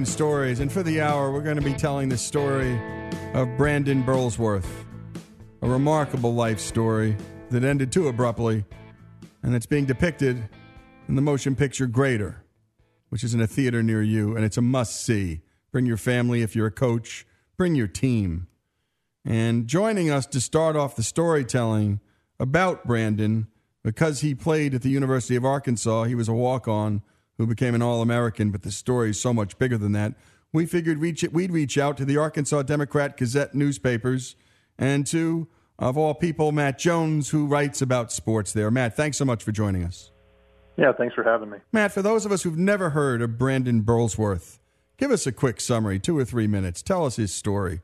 American Stories, and for the hour, we're going to be telling the story of Brandon Burlsworth, a remarkable life story that ended too abruptly, and it's being depicted in the motion picture Greater, which is in a theater near you, and it's a must see. Bring your family if you're a coach, bring your team. And joining us to start off the storytelling about Brandon, because he played at the University of Arkansas, he was a walk on who became an All American, but the story is so much bigger than that. We figured reach it, we'd reach out to the Arkansas Democrat Gazette newspapers and to, of all people, Matt Jones, who writes about sports there. Matt, thanks so much for joining us. Yeah, thanks for having me. Matt, for those of us who've never heard of Brandon Burlsworth, give us a quick summary, two or three minutes. Tell us his story.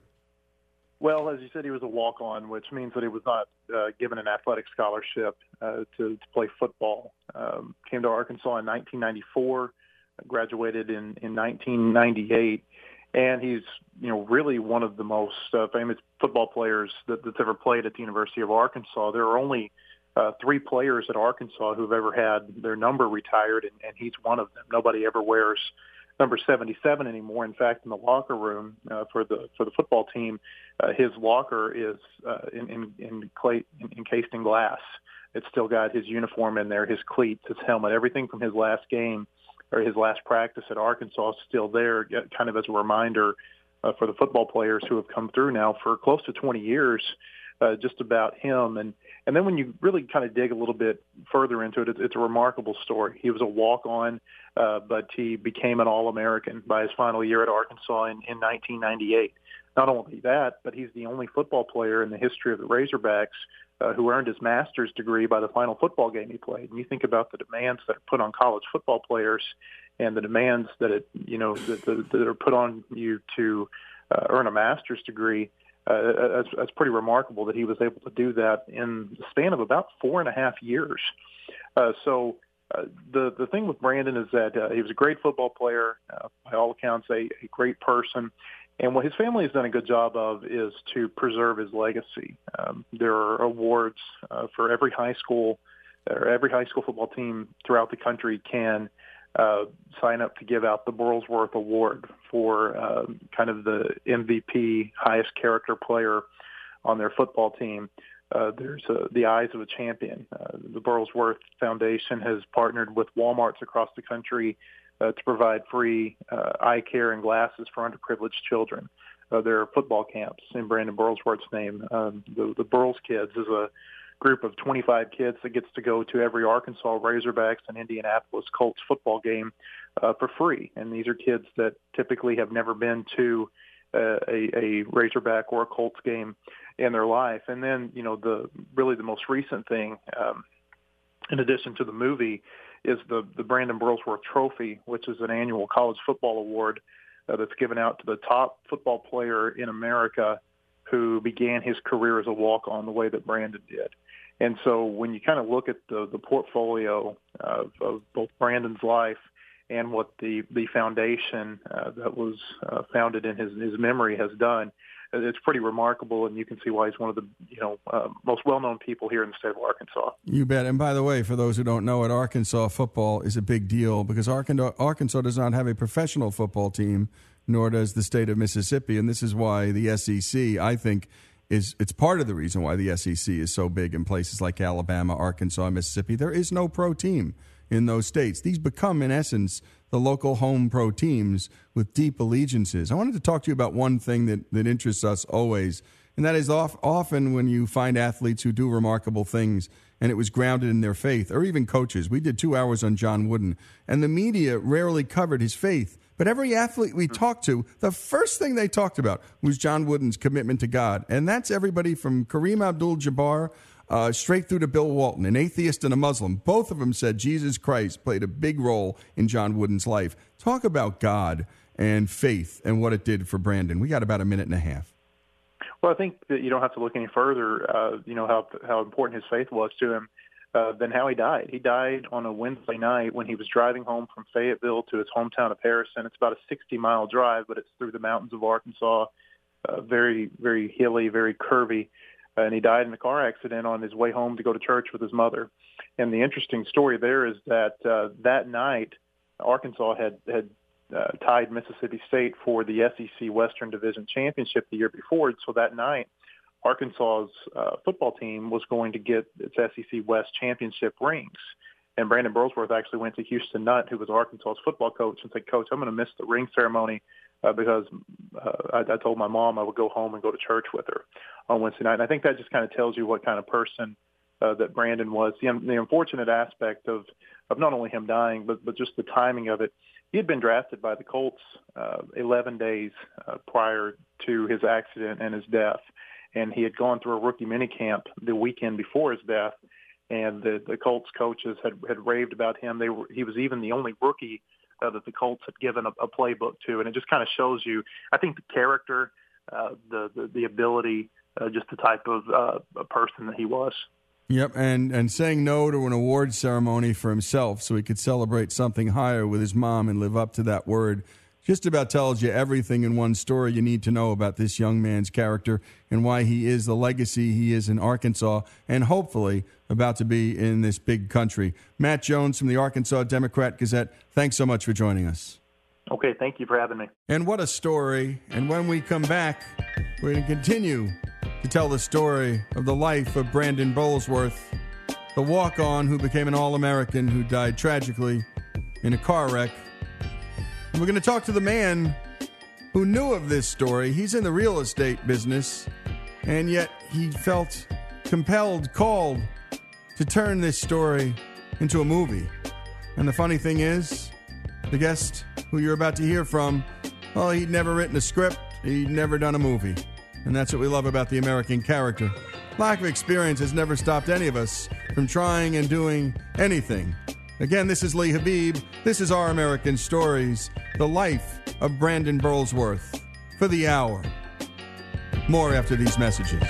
Well, as you said, he was a walk-on, which means that he was not uh, given an athletic scholarship uh, to, to play football. Um, came to Arkansas in 1994, graduated in, in 1998, and he's you know really one of the most uh, famous football players that, that's ever played at the University of Arkansas. There are only uh, three players at Arkansas who've ever had their number retired, and, and he's one of them. Nobody ever wears number 77 anymore. In fact, in the locker room uh, for the for the football team, uh, his locker is uh, in, in, in clay, in, encased in glass. It's still got his uniform in there, his cleats, his helmet, everything from his last game or his last practice at Arkansas is still there, kind of as a reminder uh, for the football players who have come through now for close to 20 years, uh, just about him. And and then when you really kind of dig a little bit further into it, it's, it's a remarkable story. He was a walk-on, uh, but he became an All-American by his final year at Arkansas in, in 1998. Not only that, but he's the only football player in the history of the Razorbacks uh, who earned his master's degree by the final football game he played. And you think about the demands that are put on college football players and the demands that it, you know, that, that, that are put on you to uh, earn a master's degree uh, that's, that's pretty remarkable that he was able to do that in the span of about four and a half years. Uh, so uh, the the thing with Brandon is that uh, he was a great football player, uh, by all accounts, a, a great person. And what his family has done a good job of is to preserve his legacy. Um, there are awards uh, for every high school, or every high school football team throughout the country can uh, sign up to give out the Burlsworth Award for uh, kind of the MVP, highest character player on their football team. Uh, there's uh, the Eyes of a Champion. Uh, the Burlsworth Foundation has partnered with Walmarts across the country uh, to provide free uh, eye care and glasses for underprivileged children. Uh, there are football camps in Brandon Burlsworth's name. Um, the, the Burls Kids is a group of 25 kids that gets to go to every Arkansas Razorbacks and Indianapolis Colts football game uh, for free. And these are kids that typically have never been to uh, a, a Razorback or a Colts game in their life. And then, you know, the really the most recent thing, um, in addition to the movie, is the the Brandon Burlsworth Trophy, which is an annual college football award uh, that's given out to the top football player in America who began his career as a walk-on the way that Brandon did. And so when you kind of look at the, the portfolio of, of both Brandon's life and what the, the foundation uh, that was uh, founded in his, his memory has done, it's pretty remarkable, and you can see why he's one of the you know uh, most well-known people here in the state of Arkansas. You bet. And by the way, for those who don't know it, Arkansas football is a big deal because Arkansas, Arkansas does not have a professional football team, nor does the state of Mississippi, and this is why the SEC, I think, is it's part of the reason why the SEC is so big in places like Alabama, Arkansas, Mississippi. There is no pro team in those states. These become, in essence, the local home pro teams with deep allegiances. I wanted to talk to you about one thing that, that interests us always, and that is off, often when you find athletes who do remarkable things and it was grounded in their faith, or even coaches. We did two hours on John Wooden, and the media rarely covered his faith. But every athlete we talked to, the first thing they talked about was John Wooden's commitment to God. And that's everybody from Kareem Abdul Jabbar uh, straight through to Bill Walton, an atheist and a Muslim. Both of them said Jesus Christ played a big role in John Wooden's life. Talk about God and faith and what it did for Brandon. We got about a minute and a half. Well, I think that you don't have to look any further. Uh, you know how how important his faith was to him uh, than how he died. He died on a Wednesday night when he was driving home from Fayetteville to his hometown of Harrison. It's about a 60 mile drive, but it's through the mountains of Arkansas, uh, very very hilly, very curvy and he died in a car accident on his way home to go to church with his mother. And the interesting story there is that uh, that night, Arkansas had had uh, tied Mississippi State for the SEC Western Division championship the year before. So that night, Arkansas's uh, football team was going to get its SEC West championship rings. And Brandon Burlsworth actually went to Houston Nutt, who was Arkansas's football coach, and said, "Coach, I'm going to miss the ring ceremony uh, because uh, I, I told my mom I would go home and go to church with her on Wednesday night." And I think that just kind of tells you what kind of person uh, that Brandon was. The, the unfortunate aspect of of not only him dying, but but just the timing of it. He had been drafted by the Colts uh, 11 days uh, prior to his accident and his death, and he had gone through a rookie minicamp the weekend before his death. And the the Colts coaches had had raved about him. They were he was even the only rookie uh, that the Colts had given a, a playbook to, and it just kind of shows you. I think the character, uh, the, the the ability, uh, just the type of uh, a person that he was. Yep, and and saying no to an award ceremony for himself so he could celebrate something higher with his mom and live up to that word just about tells you everything in one story you need to know about this young man's character and why he is the legacy he is in Arkansas and hopefully about to be in this big country. Matt Jones from the Arkansas Democrat Gazette, thanks so much for joining us. Okay, thank you for having me. And what a story. And when we come back, we're going to continue to tell the story of the life of Brandon Burlsworth, the walk on who became an All American who died tragically in a car wreck. And we're going to talk to the man who knew of this story. He's in the real estate business, and yet he felt compelled, called to turn this story into a movie. And the funny thing is, the guest who you're about to hear from, well, he'd never written a script, he'd never done a movie. And that's what we love about the American character. Lack of experience has never stopped any of us from trying and doing anything. Again, this is Lee Habib. This is Our American Stories, the life of Brandon Burlsworth for the hour. More after these messages.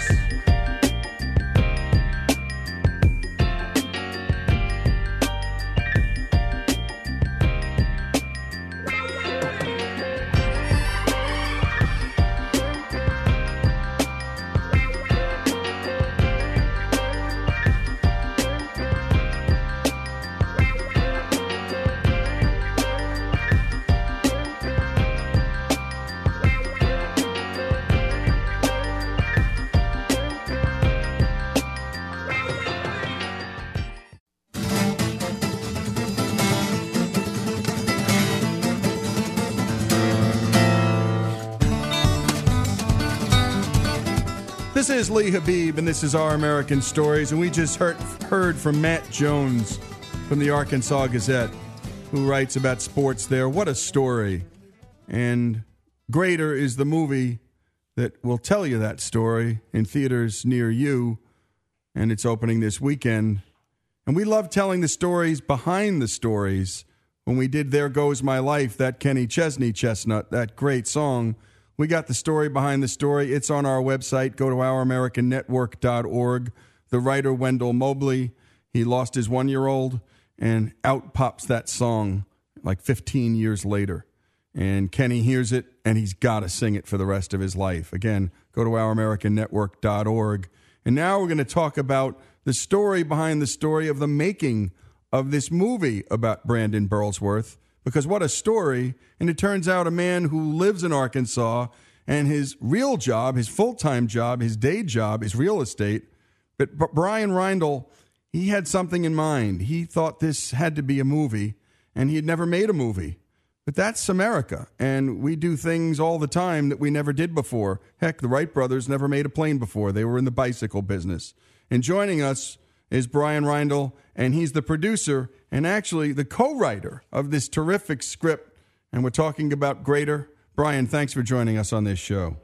This is Lee Habib, and this is Our American Stories. And we just heard, heard from Matt Jones from the Arkansas Gazette, who writes about sports there. What a story. And Greater is the movie that will tell you that story in theaters near you. And it's opening this weekend. And we love telling the stories behind the stories. When we did There Goes My Life, that Kenny Chesney chestnut, that great song we got the story behind the story. It's on our website. Go to ouramericannetwork.org. The writer, Wendell Mobley, he lost his one year old, and out pops that song like 15 years later. And Kenny hears it, and he's got to sing it for the rest of his life. Again, go to ouramericannetwork.org. And now we're going to talk about the story behind the story of the making of this movie about Brandon Burlsworth because what a story. And it turns out a man who lives in Arkansas and his real job, his full time job, his day job is real estate. But, Brian Reindl, he had something in mind. He thought this had to be a movie, and he had never made a movie. But that's America, and we do things all the time that we never did before. Heck, the Wright brothers never made a plane before. They were in the bicycle business. And joining us is Brian Reindl, and he's the producer and actually the co writer of this terrific script. And we're talking about Greater. Brian, thanks for joining us on this show.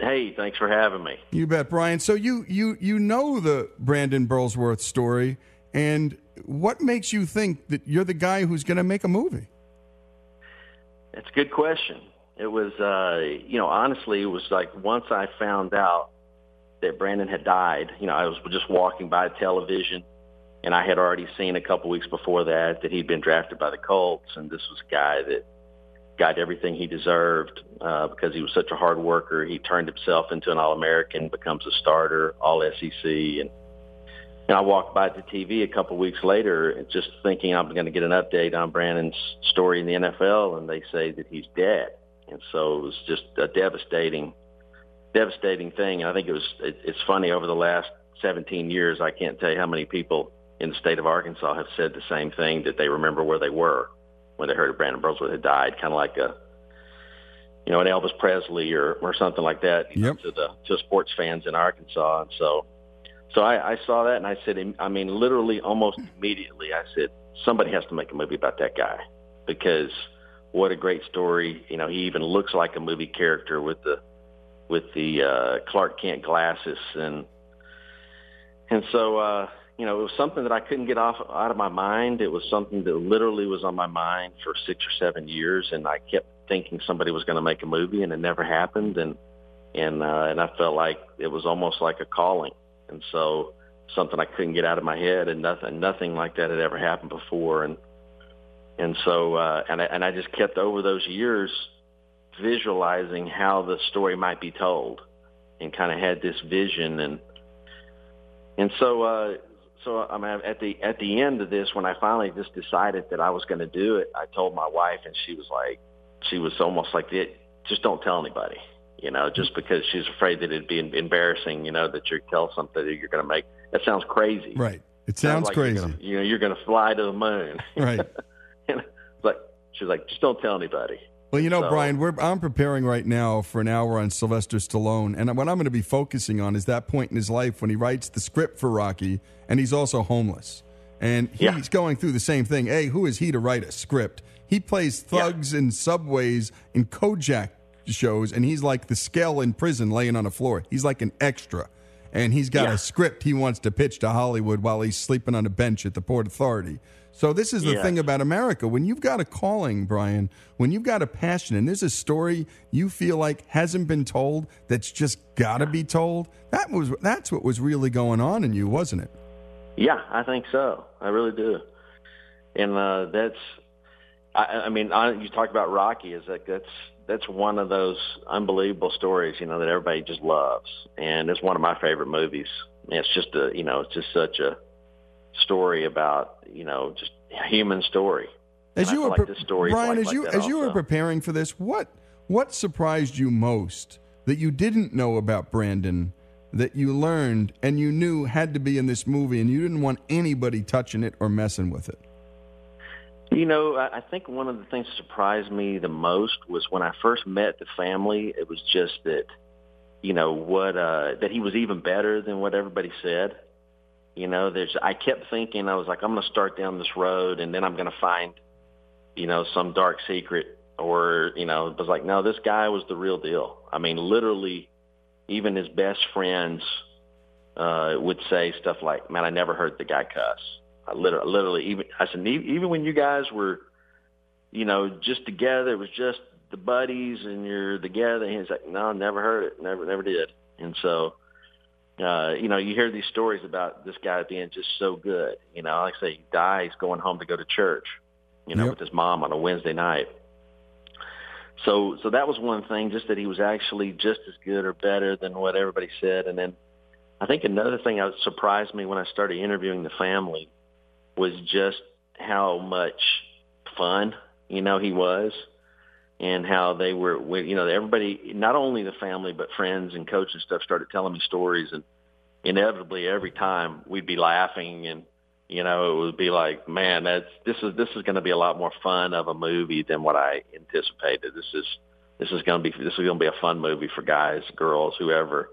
Hey, thanks for having me. You bet, Brian. So you you you know the Brandon Burlsworth story, and what makes you think that you're the guy who's going to make a movie? That's a good question. It was, uh, you know, honestly, it was like once I found out that Brandon had died, you know, I was just walking by television and I had already seen a couple weeks before that that he'd been drafted by the Colts, and this was a guy that got everything he deserved uh, because he was such a hard worker. He turned himself into an All-American, becomes a starter, All SEC, and And I walked by the TV a couple weeks later, just thinking I'm going to get an update on Brandon's story in the NFL, and they say that he's dead. And so it was just a devastating, devastating thing. And I think it was. It, it's funny over the last 17 years, I can't tell you how many people in the state of Arkansas have said the same thing that they remember where they were when they heard of Brandon Burlsworth had died, kind of like a you know, an Elvis Presley or or something like that yep. know, to the to sports fans in Arkansas. And so, so I, I saw that and I said, I mean, literally almost immediately, I said, somebody has to make a movie about that guy because what a great story. You know, he even looks like a movie character with the with the uh, Clark Kent glasses and and so uh, you know, it was something that I couldn't get off out of my mind. It was something that literally was on my mind for six or seven years, and I kept thinking somebody was going to make a movie, and it never happened. And and uh, and I felt like it was almost like a calling, and so something I couldn't get out of my head, and nothing nothing like that had ever happened before, and and so uh, and I, and I just kept over those years visualizing how the story might be told, and kind of had this vision, and and so uh, so I mean, at the at the end of this, when I finally just decided that I was going to do it, I told my wife, and she was like, she was almost like, it, just don't tell anybody, you know, just because she's afraid that it'd be embarrassing, you know, that you tell something that you're going to make. That sounds crazy, right? It sounds, sounds like crazy. Gonna, you know, you're going to fly to the moon, right? and like she's like, just don't tell anybody. Well, you know, so, Brian, I'm preparing right now for an hour on Sylvester Stallone, and what I'm going to be focusing on is that point in his life when he writes the script for Rocky, and he's also homeless, and he's yeah. going through the same thing. Hey, who is he to write a script? He plays thugs yeah. in subways in Kojak shows, and he's like the scale in prison laying on a floor. He's like an extra, and he's got yeah. a script he wants to pitch to Hollywood while he's sleeping on a bench at the Port Authority. So this is the thing about America. When you've got a calling, Brian, when you've got a passion, and there's a story you feel like hasn't been told that's just got to be told. That was that's what was really going on in you, wasn't it? Yeah, I think so. I really do. And uh, that's, I, I mean, I, you talk about Rocky. Is that that's that's one of those unbelievable stories, you know, that everybody just loves, and it's one of my favorite movies. It's just a, you know, it's just such a story about you know just a human story. As and you were, like Brian, like, as you as you were preparing for this, what what surprised you most that you didn't know about Brandon that you learned and you knew had to be in this movie, and you didn't want anybody touching it or messing with it? You know, I think one of the things that surprised me the most was when I first met the family. It was just that, you know, what uh, that he was even better than what everybody said. You know, there's I kept thinking I was like I'm going to start down this road and then I'm going to find you know some dark secret or you know it was like no this guy was the real deal. I mean literally even his best friends uh would say stuff like man I never heard the guy cuss. I literally, literally even I said even when you guys were you know just together it was just the buddies and you're together and he's like no never heard it never never did. And so uh, you know, you hear these stories about this guy being just so good. You know, like I say, he dies going home to go to church, you know, yep. with his mom on a Wednesday night. So, so that was one thing, just that he was actually just as good or better than what everybody said. And then I think another thing that surprised me when I started interviewing the family was just how much fun, you know, he was and how they were, you know, everybody, not only the family, but friends and coaches and stuff started telling me stories. And inevitably every time we'd be laughing and, you know, it would be like, man, that's, this is, this is going to be a lot more fun of a movie than what I anticipated. This is, this is going to be, this is going to be a fun movie for guys, girls, whoever,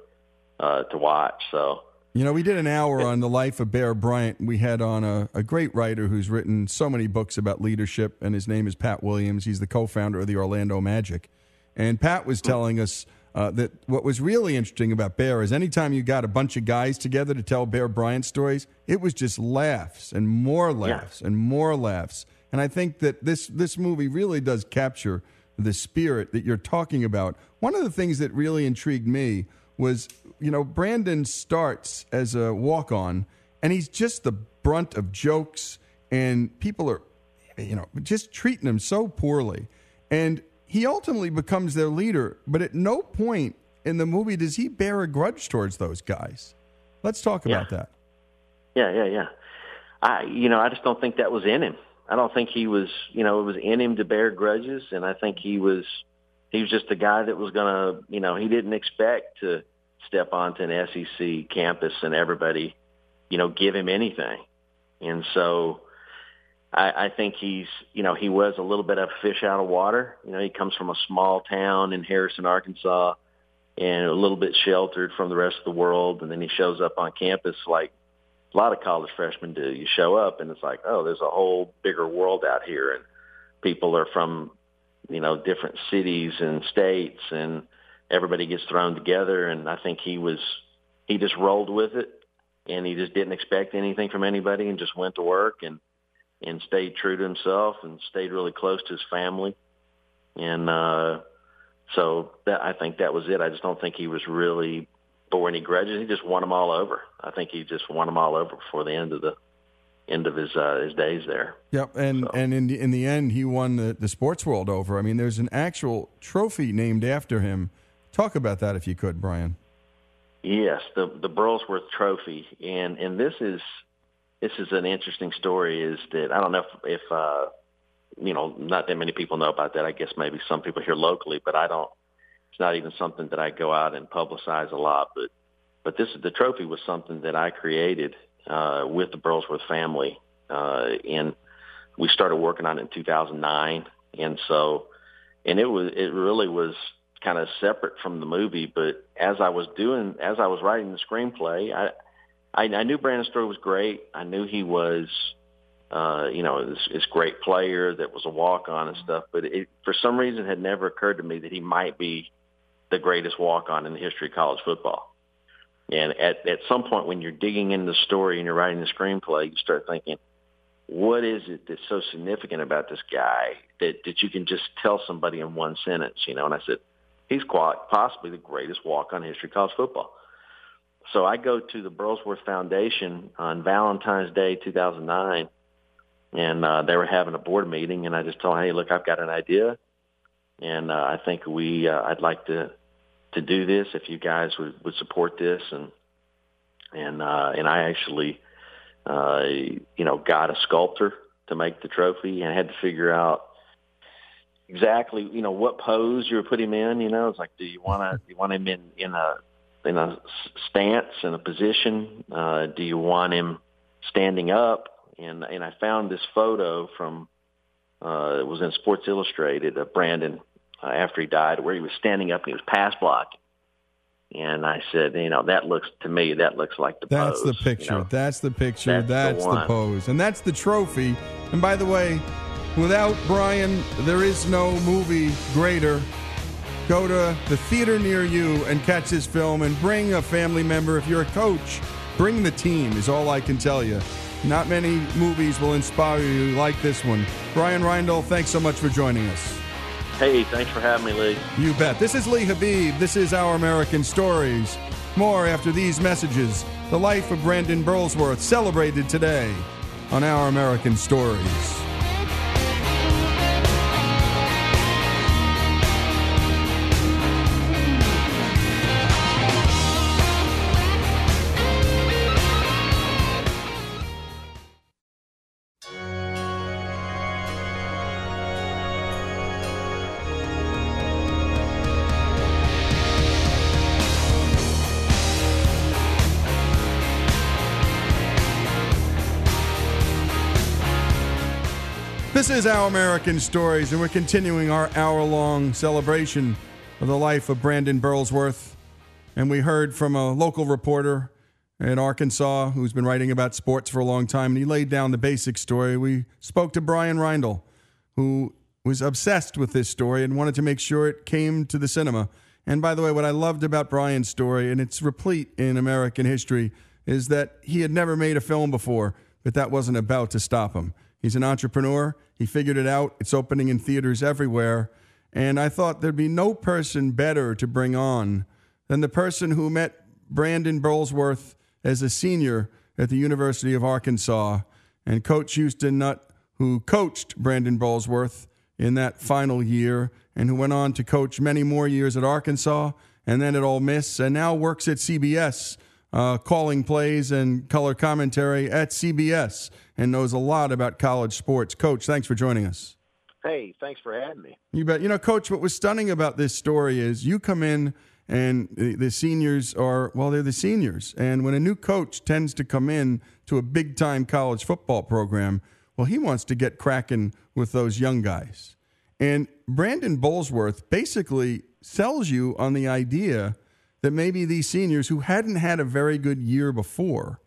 uh, to watch. So, you know, we did an hour on the life of Bear Bryant. We had on a, a, great writer who's written so many books about leadership, and his name is Pat Williams. He's the co founder of the Orlando Magic. And Pat was telling us uh, that what was really interesting about Bear is anytime you got a bunch of guys together to tell Bear Bryant stories, it was just laughs and more laughs yeah. and more laughs. And I think that this, this movie really does capture the spirit that you're talking about. One of the things that really intrigued me was you know, Brandon starts as a walk on, and he's just the brunt of jokes, and people are, you know, just treating him so poorly. And he ultimately becomes their leader, but at no point in the movie does he bear a grudge towards those guys. Let's talk about that. Yeah, yeah, yeah. I, you know, I just don't think that was in him. I don't think he was, you know, it was in him to bear grudges, and I think he was, he was just a guy that was gonna, you know, he didn't expect to step onto an SEC campus and everybody, you know, give him anything, and so. I, I think he's, you know, he was a little bit of fish out of water. You know, he comes from a small town in Harrison, Arkansas, and a little bit sheltered from the rest of the world. And then he shows up on campus like a lot of college freshmen do. You show up and it's like, oh, there's a whole bigger world out here, and people are from you know different cities and states, and everybody gets thrown together. And I think he was he just rolled with it, and he just didn't expect anything from anybody, and just went to work and and stayed true to himself and stayed really close to his family, and uh, so that I think that was it. I just don't think he was really bore any grudges. He just won them all over. I think he just won them all over before the end of the end of his uh, his days there. Yep, and so. and in the, in the end, he won the, the sports world over. I mean, there's an actual trophy named after him. Talk about that if you could, Brian. Yes, the the Burlsworth Trophy, and and this is this is an interesting story. Is that I don't know if, if uh, you know not that many people know about that. I guess maybe some people here locally, but I don't it's not even something that I go out and publicize a lot, but but this is the trophy was something that I created uh, with the Burlsworth family, uh, and we started working on it in 2009, and so and it was it really was kind of separate from the movie, but as I was doing as I was writing the screenplay, I I, I knew Brandon Story was great. I knew he was uh, you know, this, this great player that was a walk on and stuff. But it, for some reason, had never occurred to me that he might be the greatest walk-on in the history of college football. And at, at some point when you're digging into the story and you're writing the screenplay, you start thinking, what is it that's so significant about this guy that, that you can just tell somebody in one sentence, you know? And I said, he's quite possibly the greatest walk-on history college football. So I go to the Burlsworth Foundation on Valentine's Day 2009, and uh, they were having a board meeting, and I just told them, hey, look, I've got an idea, and uh, I think we, uh, I'd like to to do this if you guys would, would support this and and uh, and I actually uh, you know got a sculptor to make the trophy and had to figure out exactly you know what pose you were putting him in. You know, it's like do you want to you want him in in a in a stance in a position? Uh, do you want him standing up? And and I found this photo from uh, it was in Sports Illustrated of Brandon uh, after he died, where he was standing up and he was pass blocking. And I said, you know, that looks to me, that looks like the that's pose. the picture. You know? That's the picture. That's, that's the, the, pose. And that's the trophy. And by the way, without Brian, there is no movie greater. Go to the theater near you and catch this film and bring a family member. If you're a coach, bring the team, is all I can tell you. Not many movies will inspire you like this one. Brian Reindl, thanks so much for joining us. Hey, thanks for having me, Lee. You bet. This is Lee Habib. This is Our American Stories. More after these messages. The life of Brandon Burlsworth celebrated today on Our American Stories. This is Our American Stories, and we're continuing our hour long celebration of the life of Brandon Burlsworth. And we heard from a local reporter in Arkansas who's been writing about sports for a long time, and he laid down the basic story. We spoke to Brian Reindl, who was obsessed with this story and wanted to make sure it came to the cinema. And by the way, what I loved about Brian's story, and it's replete in American history, is that he had never made a film before, but that wasn't about to stop him. He's an entrepreneur. He figured it out. It's opening in theaters everywhere. And I thought there'd be no person better to bring on than the person who met Brandon Burlsworth as a senior at the University of Arkansas and Coach Houston Nutt, who coached Brandon Burlsworth in that final year and who went on to coach many more years at Arkansas and then at Ole Miss and now works at CBS uh, calling plays and color commentary at CBS and knows a lot about college sports. Coach, thanks for joining us. Hey, thanks for having me. You bet. You know, Coach, what was stunning about this story is you come in and the seniors are, well, they're the seniors. And when a new coach tends to come in to a big time college football program, well, he wants to get cracking with those young guys. And Brandon Burlsworth basically sells you on the idea that maybe these seniors who hadn't had a very good year before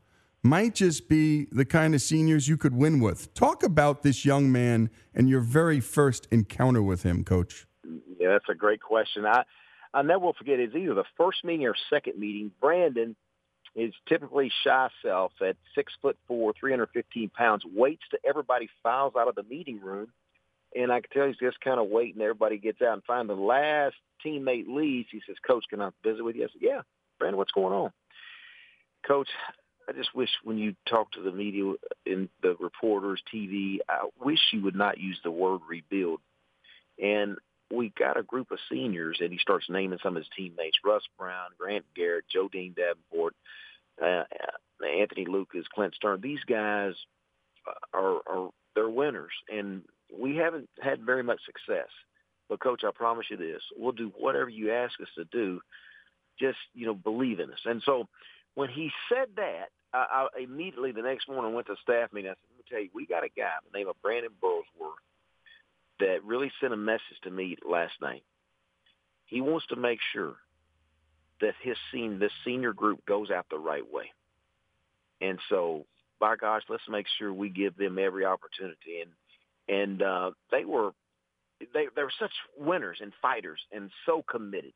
might just be the kind of seniors you could win with. Talk about this young man and your very first encounter with him, Coach. Yeah, that's a great question. I I never will forget. It's either the first meeting or second meeting. Brandon is typically shy self at six foot four, 315 pounds, waits till everybody files out of the meeting room. And I can tell he's just kind of waiting. Everybody gets out and find the last teammate leaves. He says, Coach, can I visit with you? I said, yeah. Brandon, what's going on? Coach, I just wish when you talk to the media and the reporters, TV, I wish you would not use the word rebuild. And we got a group of seniors, and he starts naming some of his teammates: Russ Brown, Grant Garrett, Joe Dean Davenport, uh, Anthony Lucas, Clint Stoerner. These guys are, are they're winners, and we haven't had very much success. But coach, I promise you this: we'll do whatever you ask us to do. Just you know, believe in us. And so when he said that, I, I immediately the next morning went to staff meeting. I said, "Let me tell you, we got a guy by the name of Brandon Burlsworth that really sent a message to me last night. He wants to make sure that his scene, this senior group goes out the right way. And so, by gosh, let's make sure we give them every opportunity. And and uh, they were they they were such winners and fighters and so committed.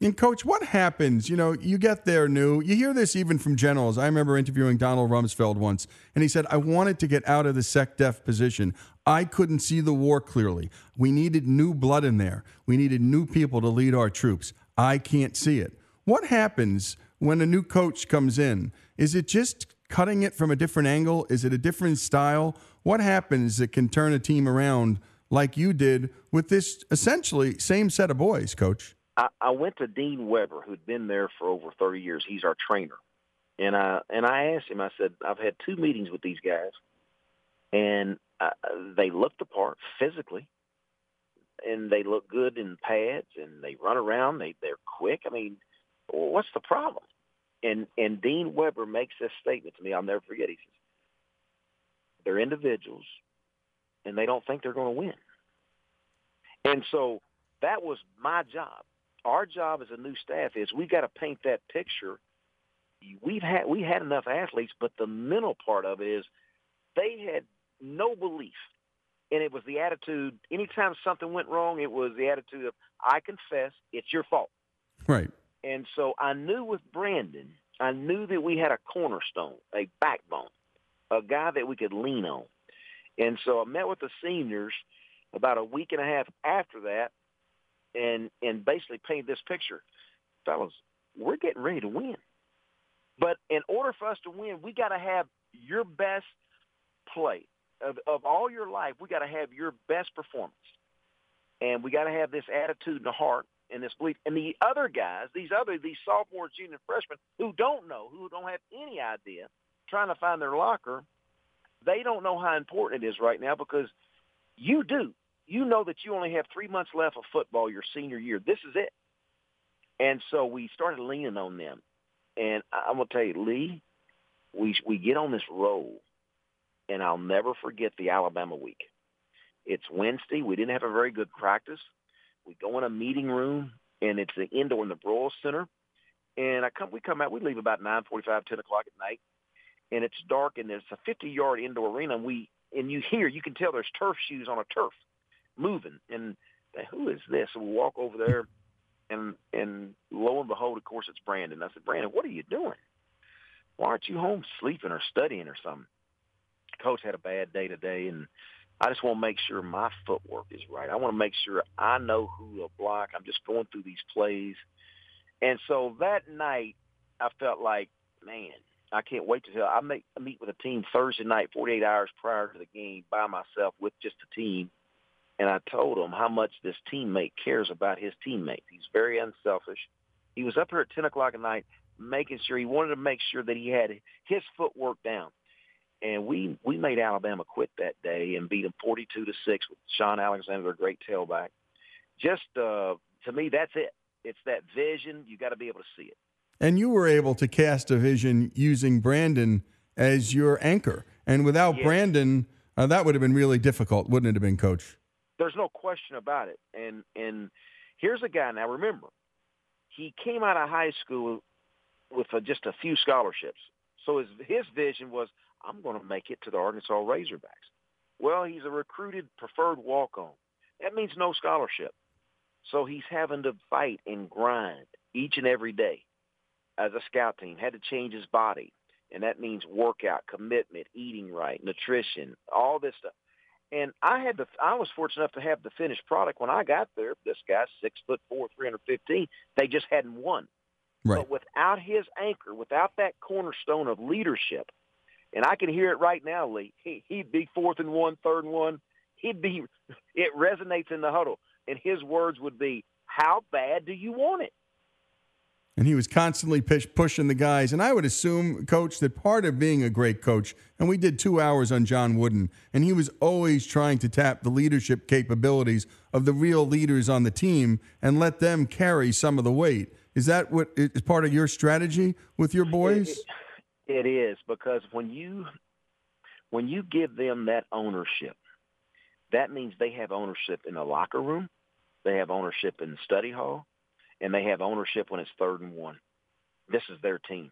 And coach, what happens? You know, you get there new. You hear this even from generals. I remember interviewing Donald Rumsfeld once, and he said, "I wanted to get out of the SecDef position. I couldn't see the war clearly. We needed new blood in there. We needed new people to lead our troops. I can't see it." What happens when a new coach comes in? Is it just cutting it from a different angle? Is it a different style? What happens that can turn a team around like you did with this essentially same set of boys, coach? I, I went to Dean Weber, who'd been there for over 30 years. He's our trainer. And I and I asked him. I said, "I've had two meetings with these guys, and uh, they look the part physically, and they look good in pads, and they run around. They they're quick. I mean, what's the problem?" And and Dean Weber makes this statement to me. I'll never forget. He says, "They're individuals, and they don't think they're going to win." And so that was my job our job as a new staff is we got to paint that picture. We've had we had enough athletes, but the mental part of it is they had no belief, and it was the attitude. Anytime something went wrong, it was the attitude of I confess it's your fault. Right. And so I knew with Brandon, I knew that we had a cornerstone, a backbone, a guy that we could lean on. And so I met with the seniors about a week and a half after that, and and basically painted this picture, fellas. We're getting ready to win, but in order for us to win, we got to have your best play of, of all your life. We got to have your best performance, and we got to have this attitude and the heart and this belief. And the other guys, these other these sophomores, junior, freshmen who don't know, who don't have any idea, trying to find their locker, they don't know how important it is right now because you do you know that you only have three months left of football your senior year. This is it. And so we started leaning on them. And I'm going to tell you, Lee, we we get on this roll, and I'll never forget the Alabama week. It's Wednesday. We didn't have a very good practice. We go in a meeting room, and it's the indoor in the Broyles Center. And I come, we come out. We leave about nine forty-five, ten o'clock at night, and it's dark, and it's a fifty-yard indoor arena. And we and you hear, you can tell there's turf shoes on a turf moving. And who is this? And we walk over there, and and lo and behold, of course, it's Brandon. I said, Brandon, what are you doing? Why aren't you home sleeping or studying or something? Coach had a bad day today, and I just want to make sure my footwork is right. I want to make sure I know who to block. I'm just going through these plays. And so that night, I felt like, man, I can't wait to tell. I make meet with a team Thursday night, 48 hours prior to the game, by myself with just the team, and I told him how much this teammate cares about his teammates. He's very unselfish. He was up here at 10 o'clock at night making sure he wanted to make sure that he had his footwork down. And we we made Alabama quit that day and beat them 42 to six with Shaun Alexander, a great tailback. Just uh, to me, that's it. It's that vision. You got to be able to see it. And you were able to cast a vision using Brandon as your anchor. And without yes. Brandon, uh, that would have been really difficult, wouldn't it have been, Coach? There's no question about it. And and here's a guy. Now remember, he came out of high school with a, just a few scholarships. So his his vision was, I'm going to make it to the Arkansas Razorbacks. Well, he's a recruited preferred walk-on. That means no scholarship. So he's having to fight and grind each and every day as a scout team. Had to change his body, and that means workout, commitment, eating right, nutrition, all this stuff. And I had the I was fortunate enough to have the finished product when I got there. This guy's six foot four, three hundred fifteen. They just hadn't won. Right. But without his anchor, without that cornerstone of leadership, and I can hear it right now, Lee. He, he'd be fourth and one, third and one. He'd be. It resonates in the huddle, and his words would be, "How bad do you want it?" and he was constantly push, pushing the guys. And I would assume, coach, that part of being a great coach, and we did two hours on John Wooden, and he was always trying to tap the leadership capabilities of the real leaders on the team and let them carry some of the weight. Is that what is part of your strategy with your boys? It, is because when you when you give them that ownership, that means they have ownership in the locker room, they have ownership in the study hall, and they have ownership when it's third and one. This is their team.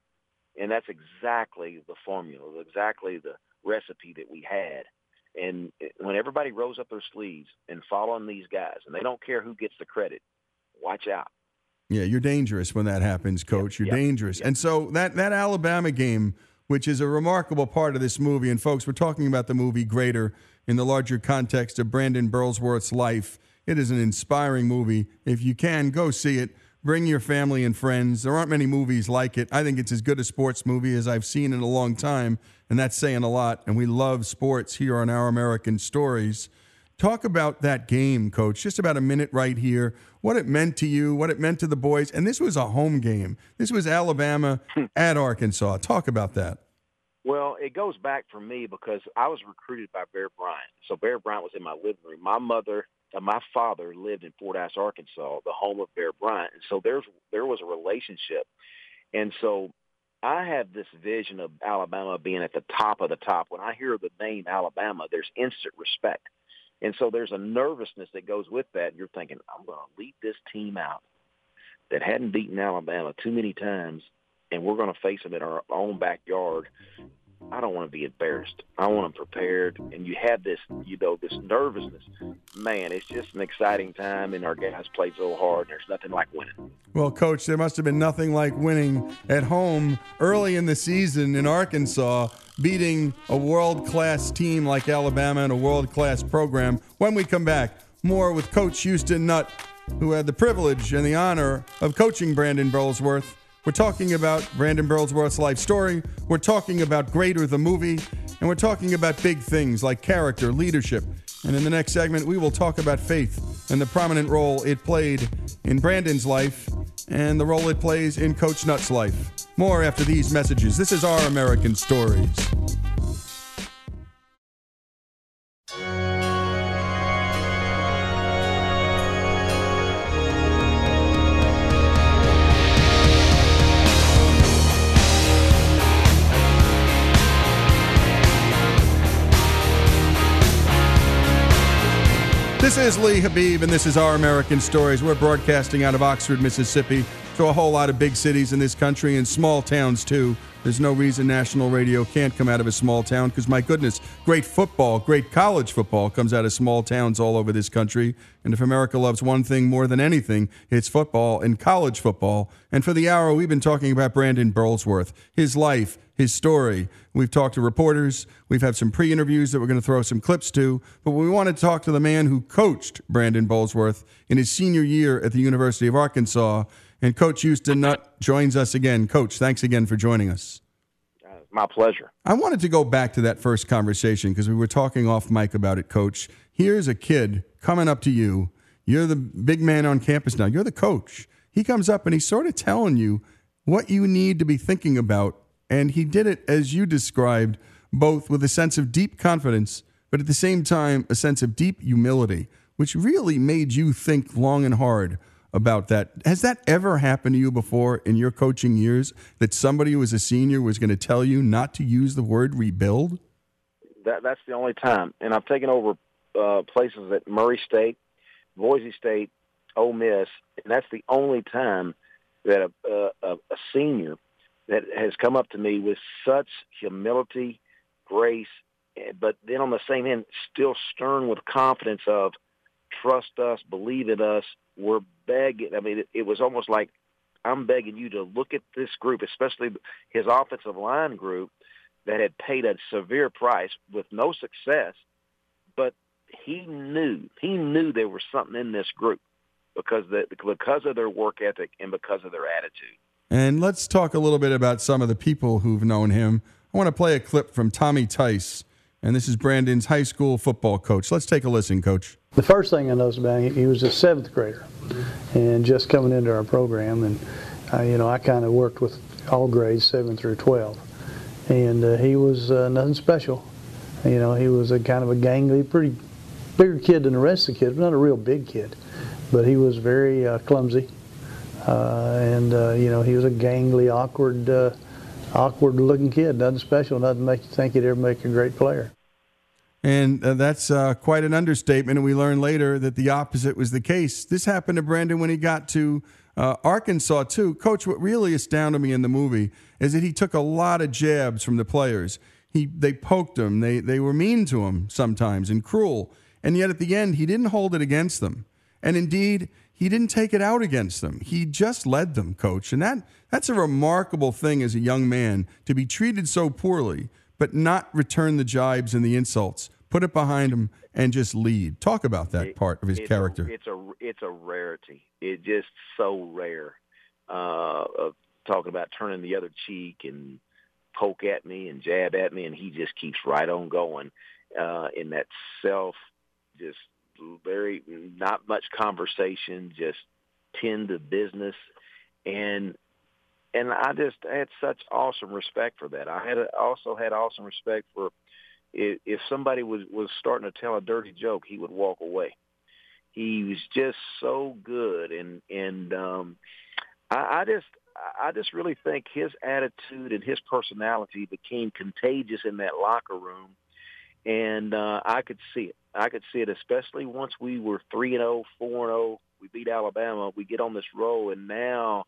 And that's exactly the formula, exactly the recipe that we had. And when everybody rolls up their sleeves and following these guys, and they don't care who gets the credit, watch out. Yeah, you're dangerous when that happens, coach. Yep, you're yep, dangerous. Yep. And so that, that Alabama game, which is a remarkable part of this movie, and folks, we're talking about the movie Greater in the larger context of Brandon Burlsworth's life it is an inspiring movie. If you can, go see it. Bring your family and friends. There aren't many movies like it. I think it's as good a sports movie as I've seen in a long time, and that's saying a lot. And we love sports here on Our American Stories. Talk about that game, coach. Just about a minute right here. What it meant to you, what it meant to the boys. And this was a home game. This was Alabama at Arkansas. Talk about that. Well, it goes back for me because I was recruited by Bear Bryant. So Bear Bryant was in my living room. My mother uh, my father lived in Fort Fordyce, Arkansas, the home of Bear Bryant, and so there's there was a relationship, and so I have this vision of Alabama being at the top of the top. When I hear the name Alabama, there's instant respect, and so there's a nervousness that goes with that. You're thinking, I'm going to lead this team out that hadn't beaten Alabama too many times, and we're going to face them in our own backyard I don't want to be embarrassed. I want them prepared. And you have this, you know, this nervousness. Man, it's just an exciting time, and our guys played so hard. There's nothing like winning. Well, coach, there must have been nothing like winning at home early in the season in Arkansas, beating a world class team like Alabama and a world class program. When we come back, more with Coach Houston Nutt, who had the privilege and the honor of coaching Brandon Burlsworth we're talking about Brandon Burlsworth's life story. We're talking about Greater the movie. And we're talking about big things like character, leadership. And in the next segment, we will talk about faith and the prominent role it played in Brandon's life and the role it plays in Coach Nutt's life. More after these messages. This is Our American Stories. This is Lee Habib, and this is Our American Stories. We're broadcasting out of Oxford, Mississippi, to a whole lot of big cities in this country and small towns, too. There's no reason national radio can't come out of a small town because, my goodness, great football, great college football comes out of small towns all over this country. And if America loves one thing more than anything, it's football and college football. And for the hour, we've been talking about Brandon Burlsworth, his life, his story. We've talked to reporters. We've had some pre interviews that we're going to throw some clips to. But we want to talk to the man who coached Brandon Burlsworth in his senior year at the University of Arkansas. And Coach Houston Nutt joins us again. Coach, thanks again for joining us. Uh, my pleasure. I wanted to go back to that first conversation because we were talking off mic about it, Coach. Here's a kid coming up to you. You're the big man on campus now. You're the coach. He comes up and he's sort of telling you what you need to be thinking about. And he did it, as you described, both with a sense of deep confidence, but at the same time, a sense of deep humility, which really made you think long and hard about that. Has that ever happened to you before in your coaching years that somebody who was a senior was going to tell you not to use the word rebuild? That, that's the only time. And I've taken over uh, places at Murray State, Boise State, Ole Miss, and that's the only time that a, a, a senior that has come up to me with such humility, grace, but then on the same end, still stern with confidence of trust us, believe in us. We're begging. I mean, it, it was almost like I'm begging you to look at this group, especially his offensive line group that had paid a severe price with no success, but he knew he knew there was something in this group because the, because of their work ethic and because of their attitude. And let's talk a little bit about some of the people who've known him. I want to play a clip from Tommy Tice, and this is Brandon's high school football coach. Let's take a listen, Coach. The first thing I noticed about him, he was a seventh grader, and just coming into our program, and uh, you know, I kind of worked with all grades, seven through twelve, and uh, he was uh, nothing special. You know, he was a kind of a gangly, pretty bigger kid than the rest of the kids, not a real big kid. But he was very uh, clumsy, uh, and uh, you know, he was a gangly, awkward, uh, awkward-looking kid. Nothing special. Nothing make you think he'd ever make a great player. And uh, that's uh, quite an understatement. And we learned later that the opposite was the case. This happened to Brandon when he got to uh, Arkansas, too. Coach, what really astounded me in the movie is that he took a lot of jabs from the players. He, they poked him, they, they were mean to him sometimes and cruel. And yet at the end, he didn't hold it against them. And indeed, he didn't take it out against them. He just led them, coach. And that, that's a remarkable thing as a young man to be treated so poorly but not return the jibes and the insults. Put it behind him and just lead. Talk about that It- part of his it's character. A, it's a it's a rarity. It's just so rare. Uh, of talking about turning the other cheek and poke at me and jab at me, and he just keeps right on going. Uh, in that self, just very not much conversation, just tend to business, and and I just had such awesome respect for that. I had a, also had awesome respect for if, if somebody was was starting to tell a dirty joke, he would walk away. He was just so good, and and um, I, I just I just really think his attitude and his personality became contagious in that locker room, and uh, I could see it. I could see it, especially once we were three and zero, four and zero. We beat Alabama. We get on this roll, and now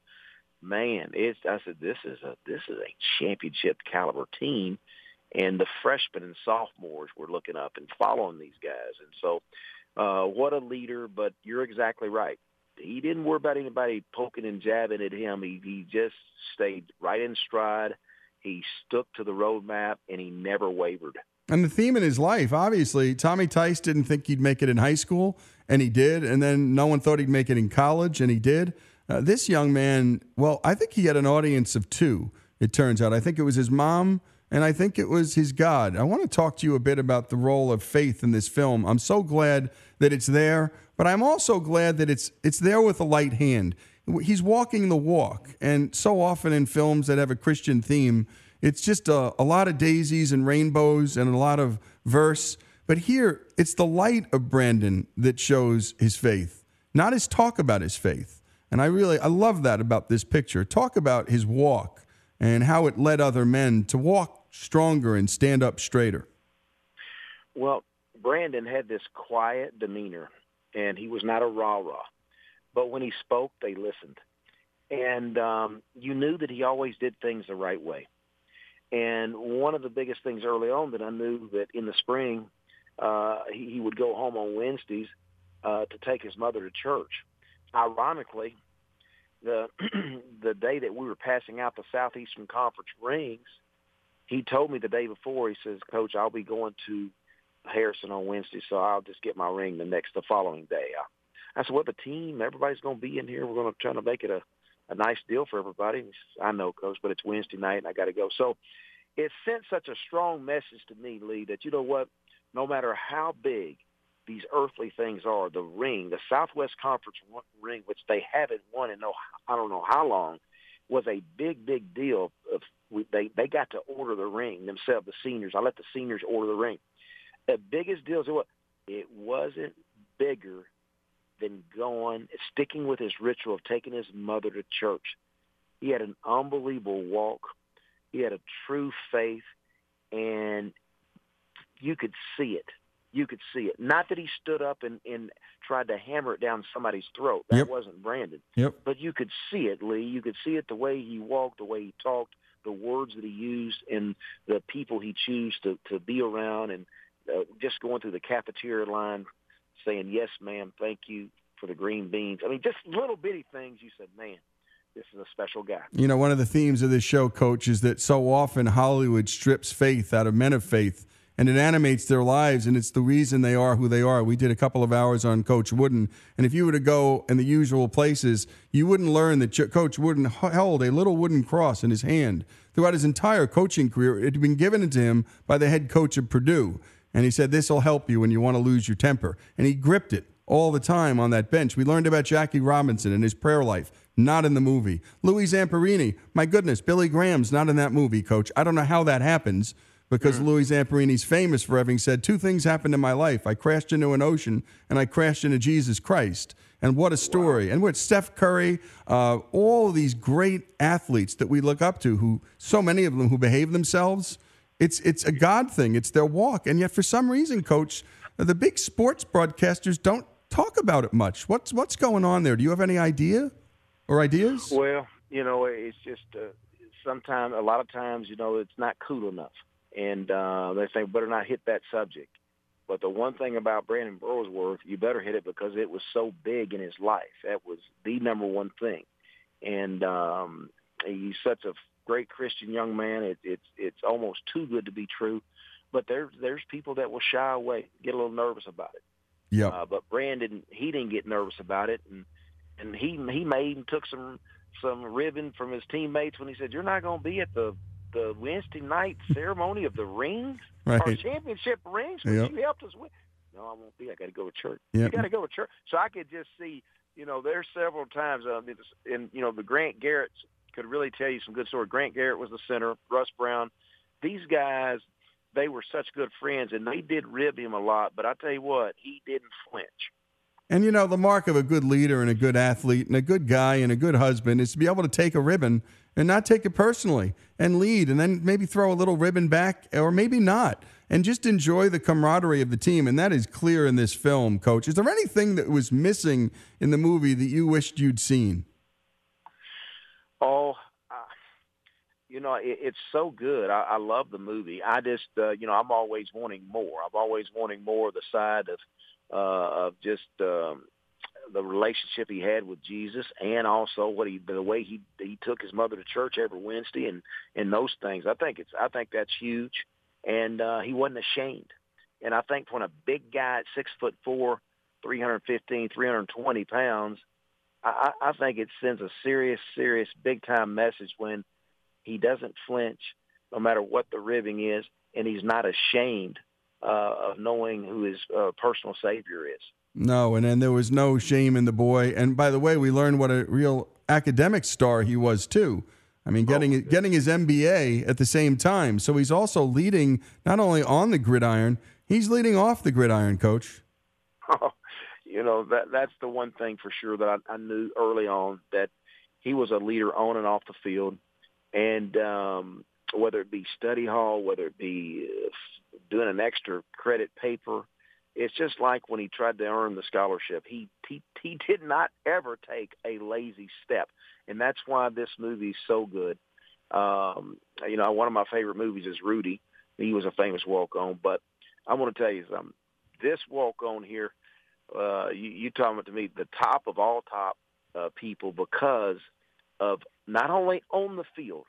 man, it's I said this is a this is a championship caliber team, and the freshmen and sophomores were looking up and following these guys, and so uh, what a leader. But you're exactly right. He didn't worry about anybody poking and jabbing at him. He he just stayed right in stride. He stuck to the roadmap, and he never wavered. And the theme in his life, obviously, Tommy Tice didn't think he'd make it in high school, and he did. And then no one thought he'd make it in college, and he did. Uh, this young man, well, I think he had an audience of two, it turns out. I think it was his mom, and I think it was his God. I want to talk to you a bit about the role of faith in this film. I'm so glad that it's there, but I'm also glad that it's, it's there with a light hand. He's walking the walk, and so often in films that have a Christian theme, it's just a, a lot of daisies and rainbows and a lot of verse. But here, it's the light of Brandon that shows his faith, not his talk about his faith. And I really, I love that about this picture. Talk about his walk and how it led other men to walk stronger and stand up straighter. Well, Brandon had this quiet demeanor, and he was not a rah rah. But when he spoke, they listened, and um, you knew that he always did things the right way. And one of the biggest things early on that I knew that in the spring uh, he, he would go home on Wednesdays uh, to take his mother to church. Ironically, the the day that we were passing out the Southeastern Conference rings, he told me the day before. He says, "Coach, I'll be going to Harrison on Wednesday, so I'll just get my ring the next the following day." I, I said, "Well, the team, everybody's going to be in here. We're going to try to make it a a nice deal for everybody." And he says, I know, Coach, but it's Wednesday night, and I got to go. So it sent such a strong message to me, Lee, that you know what? No matter how big these earthly things are, the ring, the Southwest Conference ring, which they haven't won in no, I don't know how long, was a big, big deal. Of they they got to order the ring themselves. The seniors, I let the seniors order the ring. The biggest deal is what it wasn't bigger than going sticking with his ritual of taking his mother to church. He had an unbelievable walk. He had a true faith, and you could see it. You could see it. Not that he stood up and, and tried to hammer it down somebody's throat. That Yep. wasn't Brandon. Yep. But you could see it, Lee. You could see it the way he walked, the way he talked, the words that he used, and the people he chose to, to be around, and uh, just going through the cafeteria line saying, yes, ma'am, thank you for the green beans. I mean, just little bitty things you said, man, this is a special guy. You know, one of the themes of this show, Coach, is that so often Hollywood strips faith out of men of faith and it animates their lives, and it's the reason they are who they are. We did a couple of hours on Coach Wooden, and if you were to go in the usual places, you wouldn't learn that Ch- Coach Wooden held a little wooden cross in his hand throughout his entire coaching career. It had been given to him by the head coach of Purdue, and he said, This will help you when you want to lose your temper. And he gripped it all the time on that bench. We learned about Jackie Robinson and his prayer life, not in the movie. Louis Zamperini, my goodness, Billy Graham's not in that movie, coach. I don't know how that happens because Louis Zamperini's famous for having said, Two things happened in my life. I crashed into an ocean and I crashed into Jesus Christ. And what a story. And what Steph Curry, uh, all these great athletes that we look up to, who so many of them who behave themselves. It's it's a God thing. It's their walk, and yet for some reason, Coach, the big sports broadcasters don't talk about it much. What's what's going on there? Do you have any idea or ideas? Well, you know, it's just uh, sometimes, a lot of times, you know, it's not cool enough, and uh, they say better not hit that subject. But the one thing about Brandon Burlsworth, you better hit it because it was so big in his life. That was the number one thing, and um, he's such a great Christian young man. It, it's it's almost too good to be true. But there's there's people that will shy away, get a little nervous about it. Yeah. Uh, but Brandon, he didn't get nervous about it, and and he he made and took some some ribbon from his teammates when he said, "You're not going to be at the the Wednesday night ceremony of the rings, our championship rings, Yep. you helped us win. No, I won't be. I got to go to church. Yep. You got to go to church. So I could just see, you know, there's several times, uh, and you know, the Grant Garrett's could really tell you some good story. Grant Garrett was the center. Russ Brown. These guys, they were such good friends, and they did rib him a lot. But I tell you what, he didn't flinch. And you know, the mark of a good leader and a good athlete and a good guy and a good husband is to be able to take a ribbon and not take it personally and lead and then maybe throw a little ribbon back or maybe not and just enjoy the camaraderie of the team. And that is clear in this film, coach. Is there anything that was missing in the movie that you wished you'd seen? Oh, uh, you know, it, it's so good. I, I love the movie. I just, uh, you know, I'm always wanting more. I'm always wanting more of the side of uh, of just um, the relationship he had with Jesus, and also what he, the way he he took his mother to church every Wednesday, and and those things. I think it's, I think that's huge, and uh, he wasn't ashamed. And I think when a big guy at six foot four, 315, 320 pounds, I, I think it sends a serious, serious, big time message when he doesn't flinch, no matter what the ribbing is, and he's not ashamed uh, of knowing who his uh, personal savior is. No, and then there was no shame in the boy. And by the way, we learned what a real academic star he was too. I mean, getting getting his MBA at the same time. So he's also leading not only on the gridiron, he's leading off the gridiron, coach. Oh, you know that that's the one thing for sure that I, I knew early on that he was a leader on and off the field, and um, whether it be study hall, whether it be uh, doing an extra credit paper, it's just like when he tried to earn the scholarship. He he he did not ever take a lazy step, and that's why this movie's so good. Um, you know, one of my favorite movies is Rudy. He was a famous walk on, but I want to tell you something. This walk on here, uh, you, you talking about to me the top of all top uh, people because of not only on the field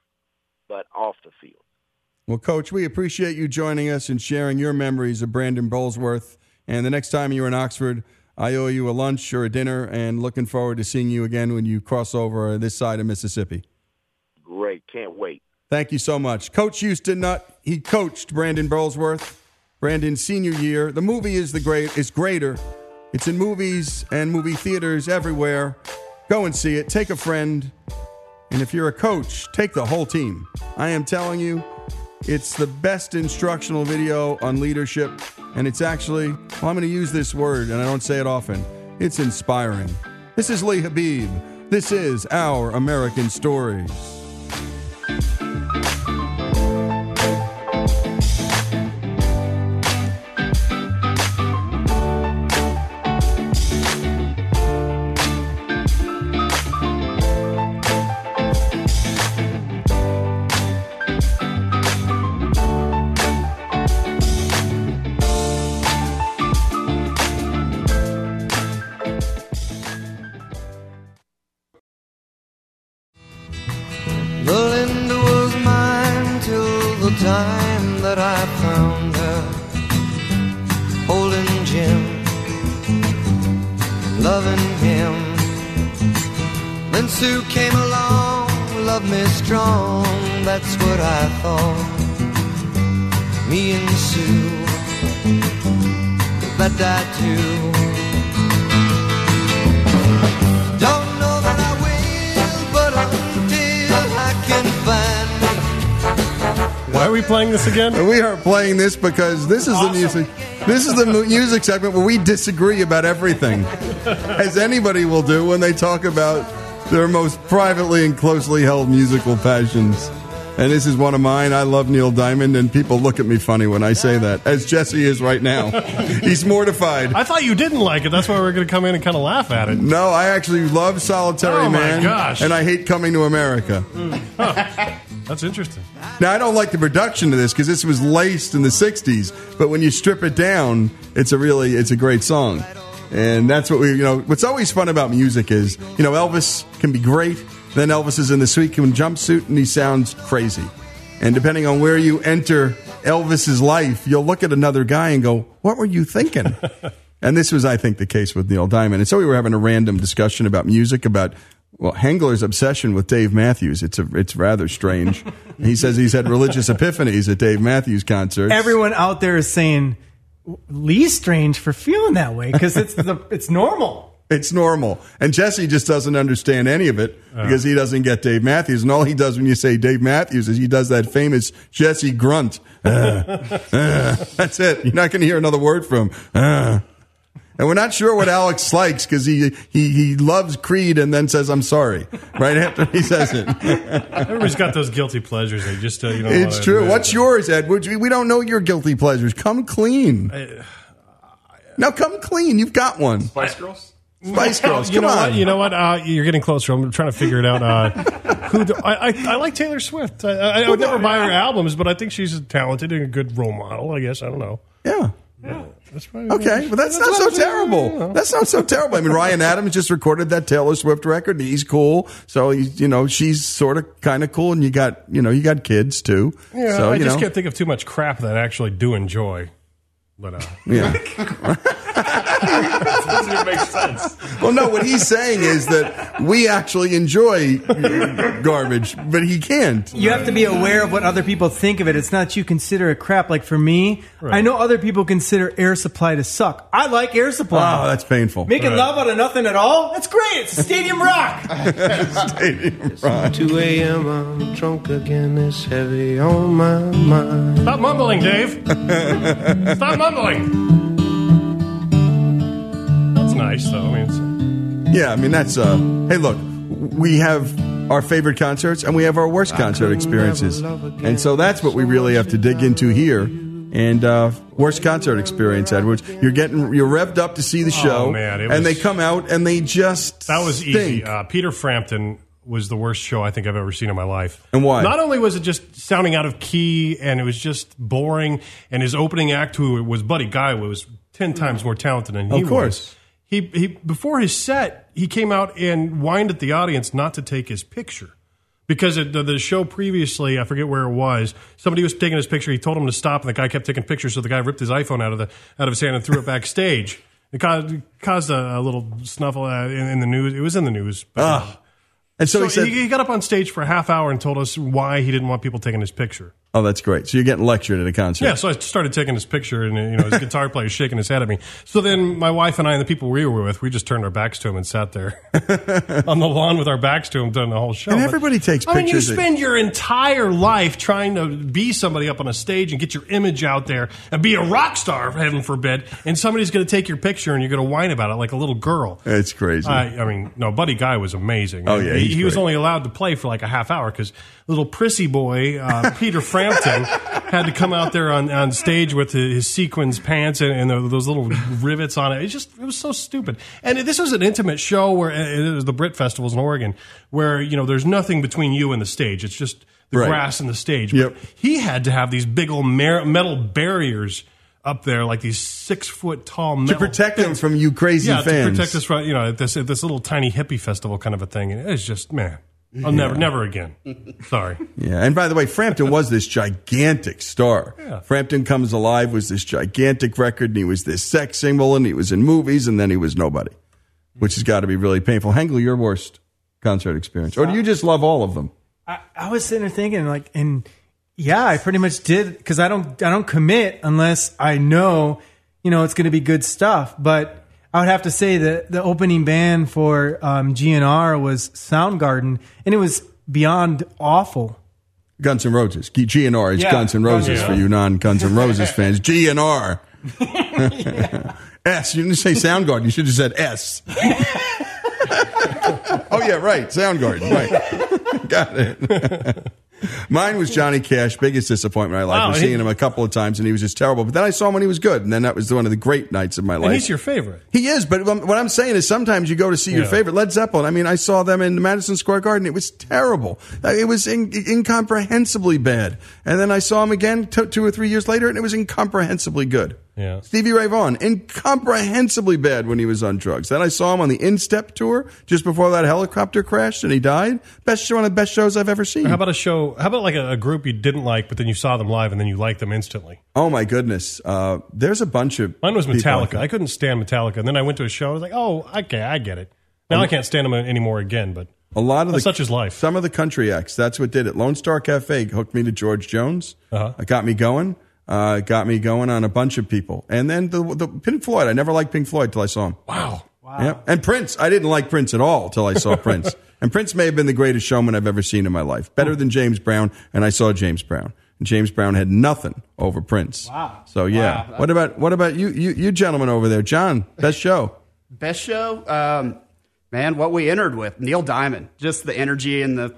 but off the field. Well, coach, we appreciate you joining us and sharing your memories of Brandon Burlsworth. And the next time you're in Oxford, I owe you a lunch or a dinner, and looking forward to seeing you again when you cross over this side of Mississippi. Great, can't wait. Thank you so much. Coach Houston Nutt, he coached Brandon Burlsworth, Brandon's senior year. The movie is the great is greater. It's in movies and movie theaters everywhere. Go and see it. Take a friend And if you're a coach, take the whole team. I am telling you, it's the best instructional video on leadership. And it's actually, well, I'm going to use this word, and I don't say it often. It's inspiring. This is Lee Habib. This is Our American Stories. Time that I found her holding Jim, loving him. Then Sue came along, loved me strong, that's what I thought. Me and Sue, that died too. Why are we playing this again? We are playing this because this is the music. This is the music segment where we disagree about everything, as anybody will do when they talk about their most privately and closely held musical passions. And this is one of mine. I love Neil Diamond, and people look at me funny when I say that, as Jesse is right now. He's mortified. I thought you didn't like it. That's why we are going to come in and kind of laugh at it. No, I actually love Solitary Oh, my Man, gosh. and I hate Coming to America. Hmm. That's interesting. Now, I don't like the production of this because this was laced in the '60s, but when you strip it down, it's a really it's a great song, and that's what we you know. What's always fun about music is you know Elvis can be great, then Elvis is in the Sweetcoon jumpsuit and he sounds crazy, and depending on where you enter Elvis's life, you'll look at another guy and go, "What were you thinking?" And this was, I think, the case with Neil Diamond. And so we were having a random discussion about music, about well, Hengler's obsession with Dave Matthews. It's a, it's rather strange. he says he's had religious epiphanies at Dave Matthews concerts. Everyone out there is saying Lee's strange for feeling that way because it's the it's normal. It's normal. And Jesse just doesn't understand any of it because he doesn't get Dave Matthews. And all he does when you say Dave Matthews is he does that famous Jesse grunt. Uh, uh, that's it. You're not going to hear another word from him. Uh. And we're not sure what Alex likes because he, he, he loves Creed and then says, I'm sorry, right after he says it. Everybody's got those guilty pleasures. They just, uh, you know. It's true. admit. What's yours, Ed? We don't know your guilty pleasures. Come clean. Now come clean. You've got one. Spice Girls? Spice Girls. You know on. what? You know what? Uh, you're getting closer. I'm trying to figure it out. Uh, who do, I, I, I like Taylor Swift. I, I, I would never buy her albums, but I think she's talented and a good role model. I guess I don't know. Yeah. That's probably, Okay, but that's, not so I'm saying. terrible. That's not so terrible. I mean, Ryan Adams just recorded that Taylor Swift record. He's cool. So he's, you know, she's sort of kind of cool, and you got, you know, you got kids too. Yeah, so I you just know, can't think of too much crap that I actually do enjoy. But uh, yeah. Doesn't even make sense. Well, no, what he's saying is that we actually enjoy garbage, but he can't. You have to be aware of what other people think of it. It's not you consider it crap. Like for me, I know other people consider Air Supply to suck. I like Air Supply. Oh, that's painful. Making love out of nothing at all? That's great. It's stadium rock. Stadium Rock. 2 a.m. I'm drunk again, it's heavy on my mind. stop mumbling, Dave. stop mumbling. That's nice, though. I mean, it's, Yeah, I mean that's uh hey look, we have our favorite concerts and we have our worst concert experiences. And so that's what we really have to dig into here. And uh worst concert experience, Edwards. You're getting you're revved up to see the show Oh, man, it and they come out and they just that was stink. easy. Uh, Peter Frampton was the worst show I think I've ever seen in my life. And why? Not only was it just sounding out of key and it was just boring, and his opening act, who was Buddy Guy, was ten times more talented than he Of course. was. He, he before his set, he came out and whined at the audience not to take his picture. Because it, the, the show previously, I forget where it was, somebody was taking his picture. He told him to stop, and the guy kept taking pictures. So the guy ripped his iPhone out of the out of his hand and threw it backstage. It caused, caused a, a little snuffle uh, in, in the news. It was in the news. But, Ah. And so, so he said he, he got up on stage for a half hour and told us why he didn't want people taking his picture. Oh, that's great. So you're getting lectured at a concert. Yeah, so I started taking his picture, and you know his guitar player shaking his head at me. So then my wife and I and the people we were with, we just turned our backs to him and sat there on the lawn with our backs to him during the whole show. And But- everybody takes I mean, you pictures spend your entire life trying to be somebody up on a stage and get your image out there and be a rock star, heaven forbid, and somebody's going to take your picture and you're going to whine about it like a little girl. It's crazy. I, I mean, no, Buddy Guy was amazing. Oh, yeah, he, he was only allowed to play for like a half hour because little prissy boy uh, Peter Frampton had to come out there on, on stage with his, sequins pants and, and the, those little rivets on it. It just it was so stupid. And this was an intimate show where it was the Britt Festivals in Oregon, where you know there's nothing between you and the stage. It's just the Right. grass and the stage. Yep. But he had to have these big old mer- metal barriers. Up there, like these six foot tall metal to protect them from you crazy yeah, fans. to protect us from you know this this little tiny hippie festival kind of a thing. And it's just man, I'll never never again. Sorry. Yeah, and by the way, Frampton was this gigantic star. Yeah. Frampton Comes Alive was this gigantic record, and he was this sex symbol, and he was in movies, and then he was nobody, which has got to be really painful. Hengel, your worst concert experience, or do you just love all of them? I, I was sitting there thinking like, and yeah, I pretty much did because I don't I don't commit unless I know you know it's going to be good stuff. But I would have to say that the opening band for um, GNR was Soundgarden, and it was beyond awful. Guns N' Roses, G- GNR is Yeah, Guns N' Roses yeah. for you non Guns N' Roses fans. GNR. S. You didn't say Soundgarden. You should have said S. oh yeah, right. Soundgarden. Right. Got it. Mine was Johnny Cash. Biggest disappointment I like. Wow, I've seen him a couple of times, and he was just terrible. But then I saw him when he was good, and then that was one of the great nights of my life. He's your favorite. He is, but what I'm saying is sometimes you go to see your Yeah. favorite Led Zeppelin. I mean, I saw them in Madison Square Garden. It was terrible. Uh, It was in, incomprehensibly bad. And then I saw him again t- two or three years later, and it was incomprehensibly good. Yeah. Stevie Ray Vaughan, incomprehensibly bad when he was on drugs. Then I saw him on the In Step tour just before that helicopter crashed and he died. Best show, one of the best shows I've ever seen. How about a show? How about like a, a group you didn't like, but then you saw them live and then you liked them instantly? oh my goodness. Uh, there's a bunch of Mine was people like Metallica. that. I couldn't stand Metallica, and then I went to a show. I was like, oh, okay, I get it. Now I can't stand them anymore again. But A lot of the Such is life. Some of the country acts. That's what did it. Lone Star Cafe hooked me to George Jones. Uh-huh. It got me going. Uh, got me going on a bunch of people. And then the, the Pink Floyd. I never liked Pink Floyd till I saw him. wow, Yeah. And Prince. I didn't like Prince at all till I saw Prince. And Prince may have been the greatest showman I've ever seen in my life. Better than James Brown. And I saw James Brown. And James Brown had nothing over Prince. Wow. So yeah. What about what about you you you gentlemen over there? John, best show. Best show, um, man. What we entered with Neil Diamond, just the energy in the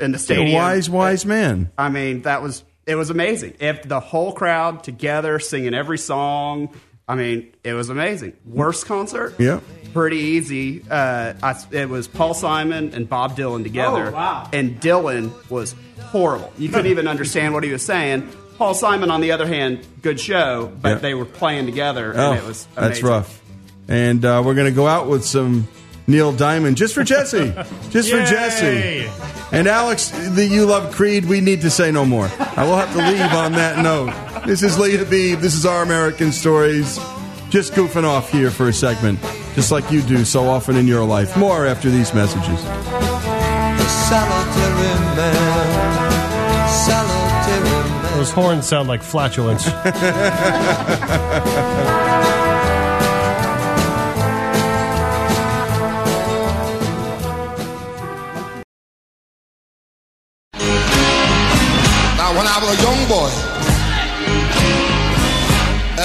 in the A stadium. wise, wise man. I mean, that was it was amazing. If the whole crowd together singing every song, I mean, it was amazing. Worst concert, Yeah. pretty easy. Uh, I, it was Paul Simon and Bob Dylan together, Oh, wow. and Dylan was horrible. You couldn't even understand what he was saying. Paul Simon, on the other hand, good show, but Yeah. they were playing together, and Oh, it was that's rough. And uh, we're going to go out with some Neil Diamond just for Jesse. just for Jesse. And Alex, the You Love Creed, we need to say no more. I will have to leave on that note. This is Lee Habib. This is Our American Stories. Just goofing off here for a segment, just like you do so often in your life. More after these messages. The solitary man, solitary man. those horns sound like flatulence.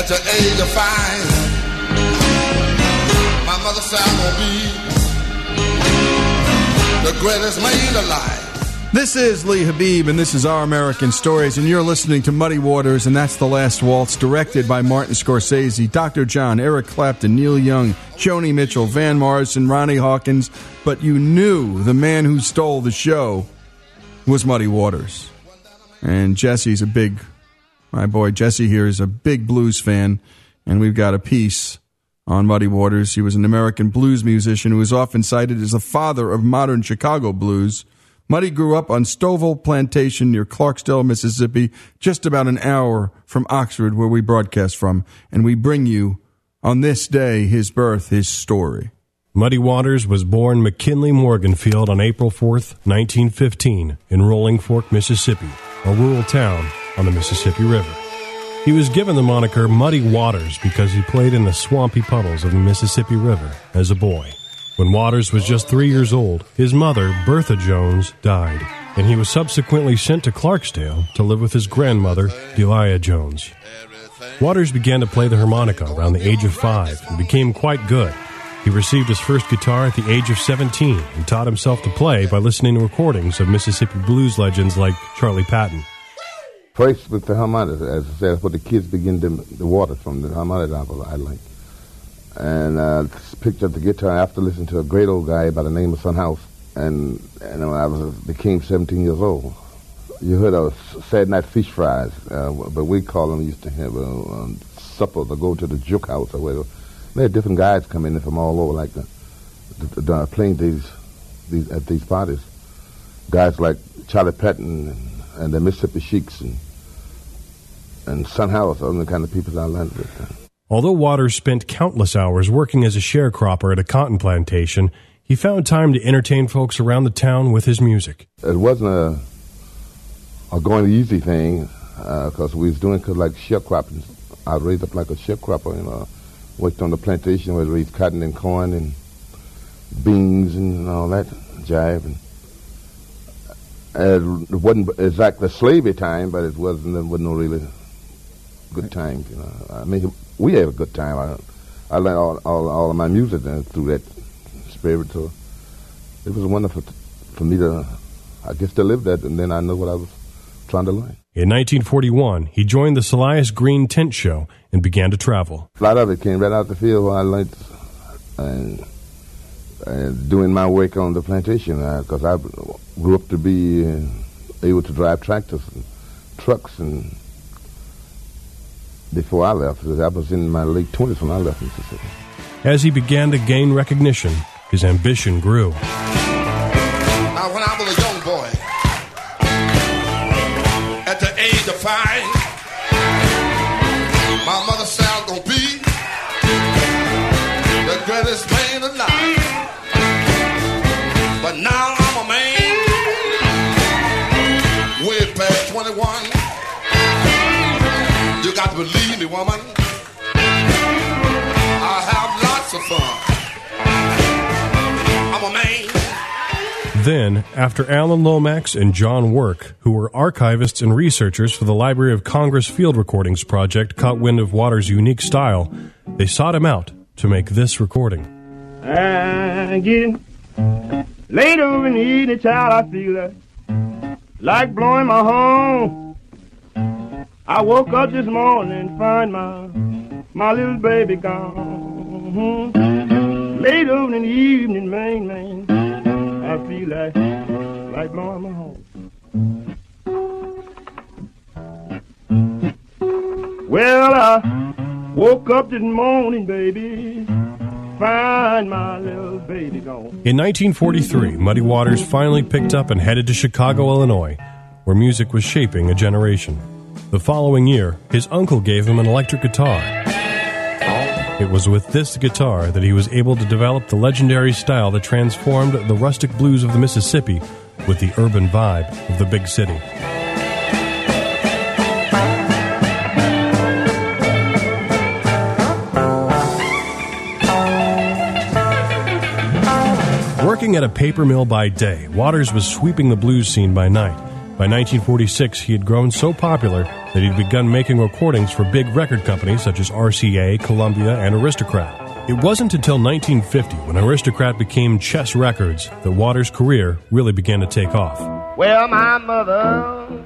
the age of five, my mother said I'm gonna be the greatest man alive. This is Lee Habib, and this is Our American Stories, and you're listening to Muddy Waters, and that's The Last Waltz, directed by Martin Scorsese, Dr. John, Eric Clapton, Neil Young, Joni Mitchell, Van Morrison, Ronnie Hawkins, but you knew the man who stole the show was Muddy Waters. And Jesse's a big, my boy Jesse here is a big blues fan, and we've got a piece on Muddy Waters. He was an American blues musician who is often cited as the father of modern Chicago blues. Muddy grew up on Stovall Plantation near Clarksdale, Mississippi, just about an hour from Oxford, where we broadcast from, and we bring you on this day his birth, his story. Muddy Waters was born McKinley Morganfield on April 4th, 1915, in Rolling Fork, Mississippi. a rural town on the Mississippi River. He was given the moniker Muddy Waters because he played in the swampy puddles of the Mississippi River as a boy. When Waters was just three years old, his mother, Bertha Jones, died, and he was subsequently sent to Clarksdale to live with his grandmother, Delia Jones. Waters began to play the harmonica around the age of five and became quite good. He received his first guitar at the age of 17 and taught himself to play by listening to recordings of Mississippi blues legends like Charlie Patton. First with the harmonica, as I said, what the kids begin to the water from the harmonica I like. And uh, picked up the guitar after listening to a great old guy by the name of Son House. And, and I was became 17 years old. You heard of Saturday night fish fries, uh, but we call them, used to have a um, supper to go to the juke house or whatever. They had different guys come in from all over, like the, the, the, playing these, these at these parties. Guys like Charlie Patton and, and the Mississippi Sheiks and and Son House, are the kind of people I learned with. Although Waters spent countless hours working as a sharecropper at a cotton plantation, he found time to entertain folks around the town with his music. It wasn't a a going easy thing because uh, we was doing cause like sharecropping. I raised up like a sharecropper, you know. Worked on the plantation where we raised cotton and corn and beans and all that jive. And, uh, it wasn't exactly slavery time, but it wasn't. It wasn't no really good times. You know, I mean, we had a good time. I, I learned all, all, all of my music through that spirit. So it was wonderful for me to, I guess, to live that, and then I know what I was trying to learn. In 1941, he joined the Silas Green Tent Show and began to travel. A lot of it came right out the field where I learned and, and doing my work on the plantation because uh, I grew up to be able to drive tractors and trucks and before I left. I was in my late 20s when I left Mississippi. As he began to gain recognition, his ambition grew. Now, woman. I have lots of fun. I'm a man. Then, after Alan Lomax and John Work, who were archivists and researchers for the Library of Congress Field Recordings Project, caught wind of Waters' unique style, they sought him out to make this recording. I get late over in the evening, child, I feel like, like blowing my horn. I woke up this morning, find my my little baby gone. Mm-hmm. Late over in the evening, man, man, I feel like like blowing my horn. Well, I woke up this morning, baby. Find my little baby gone. In 1943, Muddy Waters finally picked up and headed to Chicago, Illinois, where music was shaping a generation. The following year, his uncle gave him an electric guitar. It was with this guitar that he was able to develop the legendary style that transformed the rustic blues of the Mississippi with the urban vibe of the big city. Working at a paper mill by day, Waters was sweeping the blues scene by night. By 1946, he had grown so popular that he'd begun making recordings for big record companies such as RCA, Columbia, and Aristocrat. It wasn't until 1950, when Aristocrat became Chess Records, that Waters' career really began to take off. Well, my mother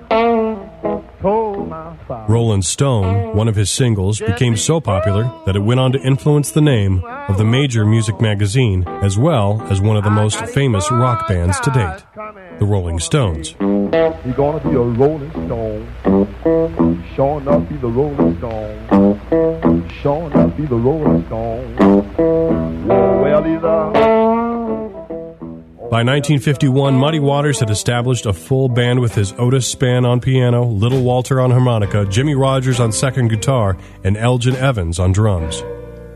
told my father. Rolling Stone, one of his singles, became so popular that it went on to influence the name of the major music magazine, as well as one of the most famous rock bands to date, the Rolling Stones. You're gonna be a Rolling Stone. Sure enough, be the Rolling Stone. Sure enough, be the Rolling Stone. Well, by 1951, Muddy Waters had established a full band with his Otis Spann on piano, Little Walter on harmonica, Jimmy Rogers on second guitar, and Elgin Evans on drums.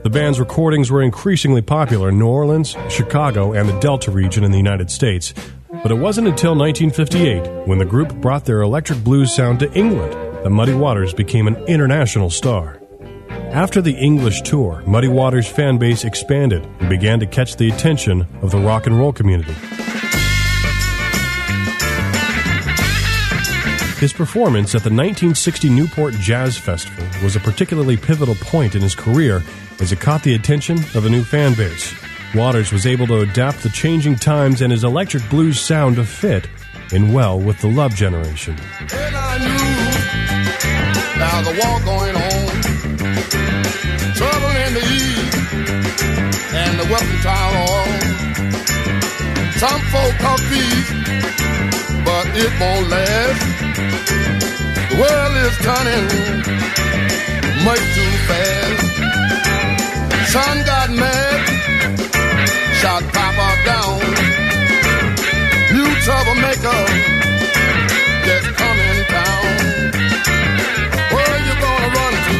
The band's recordings were increasingly popular in New Orleans, Chicago, and the Delta region in the United States, But it wasn't until 1958, when the group brought their electric blues sound to England, that Muddy Waters became an international star. After the English tour, Muddy Waters' fan base expanded and began to catch the attention of the rock and roll community. His performance at the 1960 Newport Jazz Festival was a particularly pivotal point in his career as it caught the attention of a new fan base. Waters was able to adapt the changing times and his electric blues sound to fit in well with the love generation. And I knew now the war going on, trouble in the east, and the weapon trial on. Some folk are peace, but it won't last. The world is turning much too fast. Son got mad, shot Papa down. New troublemaker just coming down. Where you gonna run to?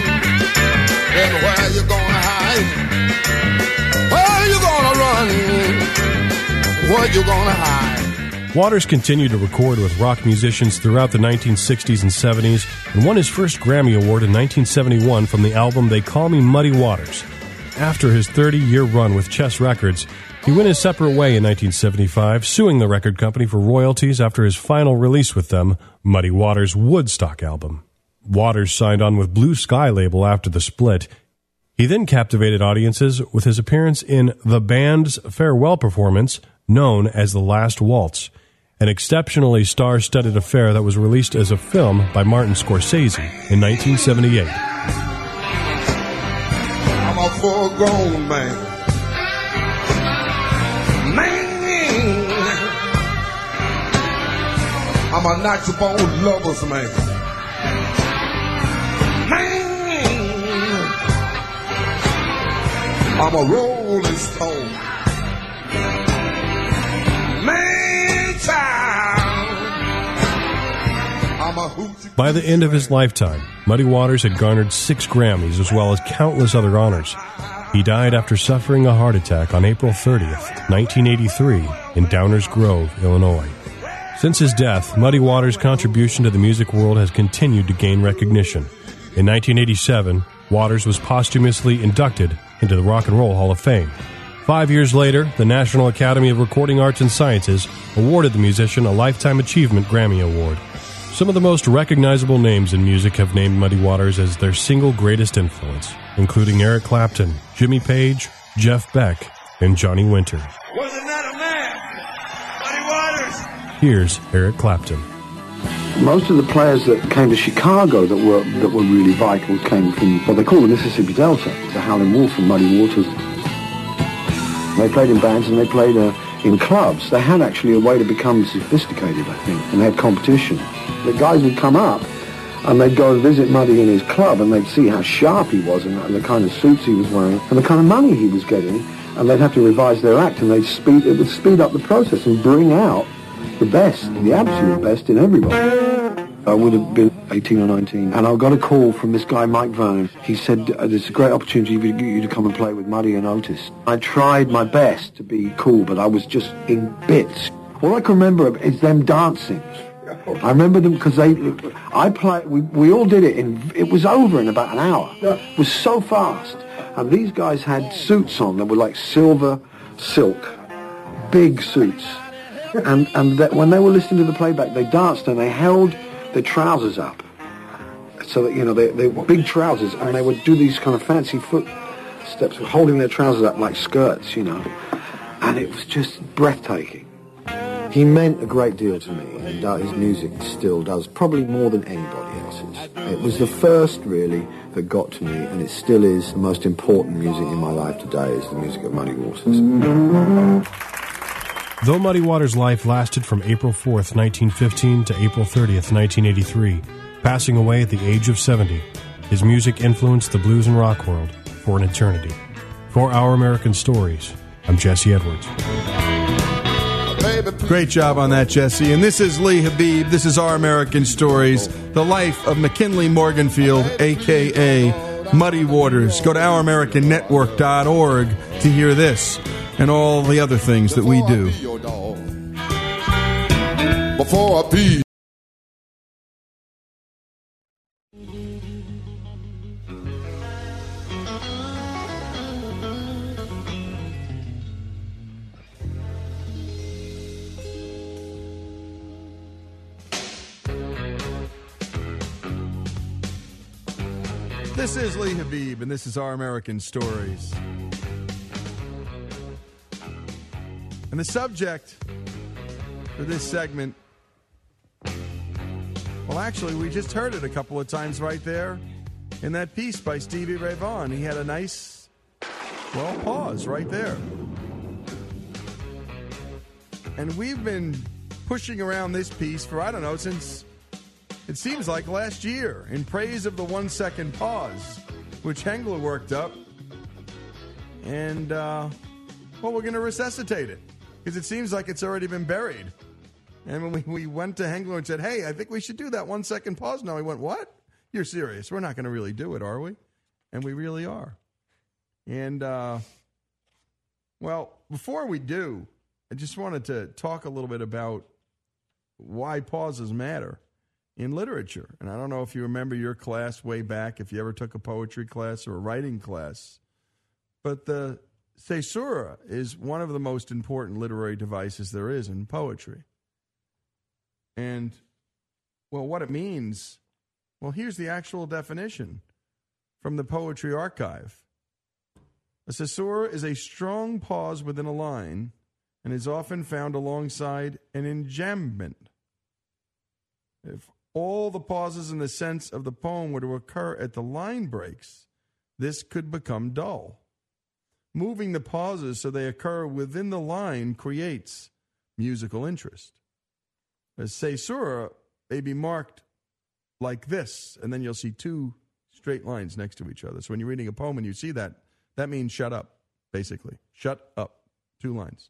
And where you gonna hide? Where you gonna run? Where you gonna hide? Waters continued to record with rock musicians throughout the 1960s and 70s and won his first Grammy Award in 1971 from the album They Call Me Muddy Waters. After his 30 year run with Chess Records, he went his separate way in 1975, suing the record company for royalties after his final release with them, Muddy Waters' Woodstock album. Waters signed on with Blue Sky label after the split. He then captivated audiences with his appearance in the band's farewell performance, known as The Last Waltz, an exceptionally star studded affair that was released as a film by Martin Scorsese in 1978. I'm a full grown man. Man, I'm a natural born lover's man. Man, I'm a rolling stone. Man, By the end of his lifetime, Muddy Waters had garnered six Grammys as well as countless other honors. He died after suffering a heart attack on April 30th, 1983, in Downers Grove, Illinois. Since his death, Muddy Waters' contribution to the music world has continued to gain recognition. In 1987, Waters was posthumously inducted into the Rock and Roll Hall of Fame. Five years later, the National Academy of Recording Arts and Sciences awarded the musician a Lifetime Achievement Grammy Award. Some of the most recognizable names in music have named Muddy Waters as their single greatest influence, including Eric Clapton, Jimmy Page, Jeff Beck, and Johnny Winter. Was it not a man? Muddy Waters. Here's Eric Clapton. Most of the players that came to Chicago that were that were really vital came from what they call the Mississippi Delta, the Howlin' Wolf and Muddy Waters. They played in bands and they played uh, in clubs. They had actually a way to become sophisticated, I think, and they had competition. The guys would come up and they'd go and visit Muddy in his club and they'd see how sharp he was and, the kind of suits he was wearing and the kind of money he was getting and they'd have to revise their act and they'd speed, it would speed up the process and bring out the best, the absolute best in everybody. I would have been 18 or 19, and I got a call from this guy, Mike Vernon. He said, uh, there's a great opportunity for you to come and play with Muddy and Otis. I tried my best to be cool, but I was just in bits. All I can remember is them dancing. I remember them because they, I play, we, we all did it in, it was over in about an hour. It was so fast. And these guys had suits on that were like silver silk, big suits. And, and that when they were listening to the playback, they danced and they held their trousers up. So that, you know, they, they were big trousers and they would do these kind of fancy foot steps, holding their trousers up like skirts, you know. And it was just breathtaking. He meant a great deal to me, and uh, his music still does, probably more than anybody else's. It was the first, really, that got to me, and it still is the most important music in my life today, is the music of Muddy Waters. Though Muddy Waters' life lasted from April 4th, 1915 to April 30th, 1983, passing away at the age of 70, his music influenced the blues and rock world for an eternity. For Our American Stories, I'm Jesse Edwards. Great job on that, Jesse. And this is Lee Habib. This is Our American Stories, the life of McKinley Morganfield, a.k.a. Muddy Waters. Go to OurAmericanNetwork.org to hear this and all the other things that we do. for a piece. And this is Our American Stories. And the subject for this segment, well, actually, we just heard it a couple of times right there in that piece by Stevie Ray Vaughan. He had a nice, well, pause right there. And we've been pushing around this piece for, I don't know, since it seems like last year in praise of the one second pause, which Hengler worked up. And, uh, well, we're going to resuscitate it because it seems like it's already been buried. And when we, we went to Hengler and said, hey, I think we should do that one second pause now, he went, what? You're serious. We're not going to really do it, are we? And we really are. And, uh, well, before we do, I just wanted to talk a little bit about why pauses matter in literature. And I don't know if you remember your class way back, if you ever took a poetry class or a writing class, but the caesura is one of the most important literary devices there is in poetry. And, well, what it means, well, here's the actual definition from the Poetry Archive. A caesura is a strong pause within a line and is often found alongside an enjambment. If all the pauses in the sense of the poem were to occur at the line breaks, this could become dull. Moving the pauses so they occur within the line creates musical interest. A caesura may be marked like this, and then you'll see two straight lines next to each other. So when you're reading a poem and you see that, that means shut up, basically. Shut up. Two lines.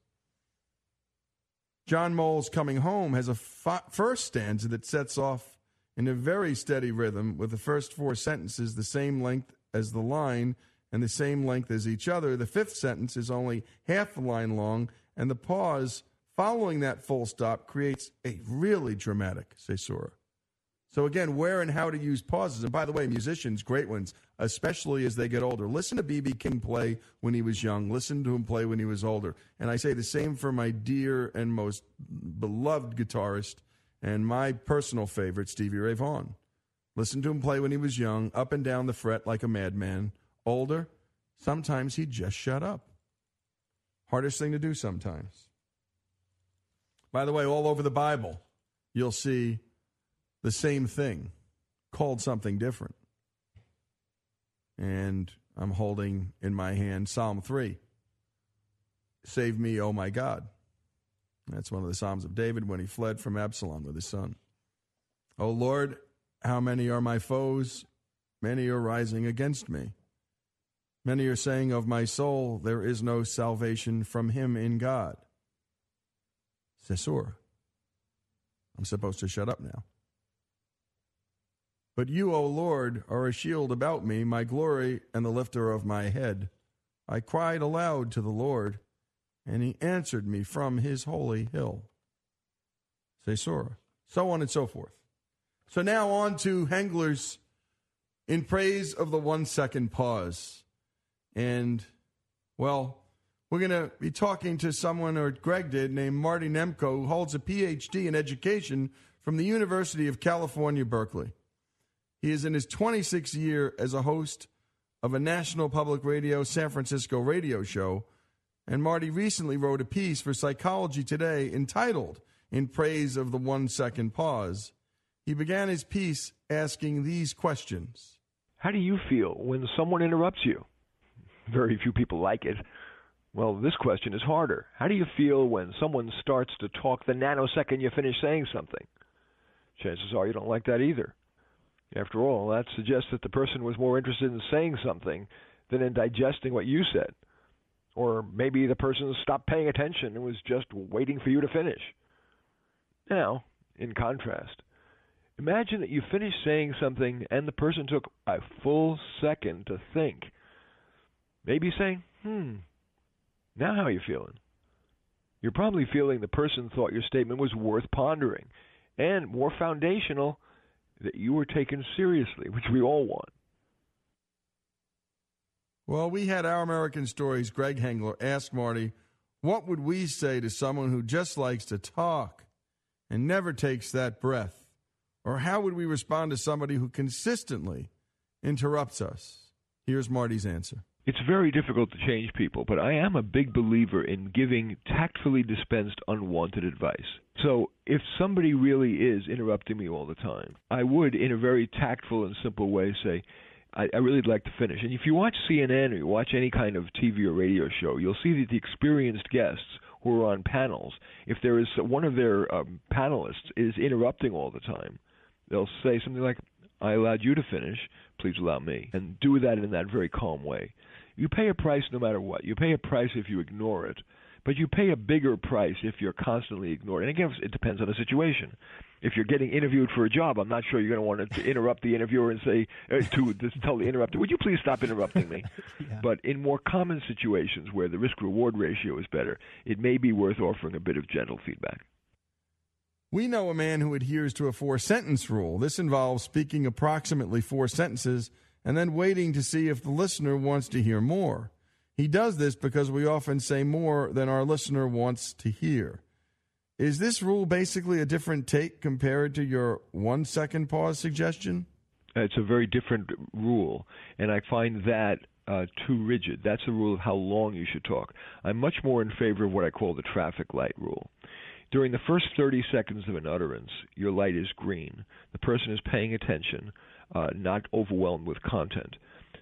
John Mole's Coming Home has a fi- first stanza that sets off in a very steady rhythm with the first four sentences the same length as the line and the same length as each other. The fifth sentence is only half a line long, and the pause following that full stop creates a really dramatic caesura. So, again, where and how to use pauses. And by the way, musicians, great ones, especially as they get older. Listen to B.B. King play when he was young. Listen to him play when he was older. And I say the same for my dear and most beloved guitarist and my personal favorite, Stevie Ray Vaughan. Listen to him play when he was young, up and down the fret like a madman. Older, sometimes he'd just shut up. Hardest thing to do sometimes. By the way, all over the Bible, you'll see the same thing called something different. And I'm holding in my hand Psalm 3 Save me, O my God. That's one of the Psalms of David when he fled from Absalom with his son. O Lord, how many are my foes? Many are rising against me. Many are saying of my soul, There is no salvation from him in God. Caesura. I'm supposed to shut up now. But you, O Lord, are a shield about me, my glory and the lifter of my head. I cried aloud to the Lord, and he answered me from his holy hill. Caesura. So on and so forth. So now on to Hengler's In Praise of the One Second Pause. And, well, we're going to be talking to someone, or Greg did, named Marty Nemko, who holds a PhD in education from the University of California, Berkeley. He is in his 26th year as a host of a national public radio San Francisco radio show. And Marty recently wrote a piece for Psychology Today entitled In Praise of the One Second Pause. He began his piece asking these questions How do you feel when someone interrupts you? Very few people like it. Well, this question is harder. How do you feel when someone starts to talk the nanosecond you finish saying something? Chances are you don't like that either. After all, that suggests that the person was more interested in saying something than in digesting what you said. Or maybe the person stopped paying attention and was just waiting for you to finish. Now, in contrast, imagine that you finished saying something and the person took a full second to think. Maybe saying, hmm, now how are you feeling? You're probably feeling the person thought your statement was worth pondering and more foundational that you were taken seriously, which we all want. Well, we had our American Stories, Greg Hengler, ask Marty, what would we say to someone who just likes to talk and never takes that breath? Or how would we respond to somebody who consistently interrupts us? Here's Marty's answer. It's very difficult to change people, but I am a big believer in giving tactfully dispensed unwanted advice. So if somebody really is interrupting me all the time, I would, in a very tactful and simple way, say, I, I really like to finish. And if you watch CNN or you watch any kind of TV or radio show, you'll see that the experienced guests who are on panels, if there is one of their um, panelists is interrupting all the time, they'll say something like, I allowed you to finish, please allow me. And do that in that very calm way. You pay a price no matter what. You pay a price if you ignore it, but you pay a bigger price if you're constantly ignored. And again, it depends on the situation. If you're getting interviewed for a job, I'm not sure you're going to want to interrupt the interviewer and say uh, to just tell the interrupter, "Would you please stop interrupting me?" yeah. But in more common situations where the risk-reward ratio is better, it may be worth offering a bit of gentle feedback. We know a man who adheres to a four sentence rule. This involves speaking approximately four sentences and then waiting to see if the listener wants to hear more. He does this because we often say more than our listener wants to hear. Is this rule basically a different take compared to your one second pause suggestion? It's a very different rule, and I find that uh, too rigid. That's the rule of how long you should talk. I'm much more in favor of what I call the traffic light rule. During the first 30 seconds of an utterance, your light is green. The person is paying attention uh, not overwhelmed with content.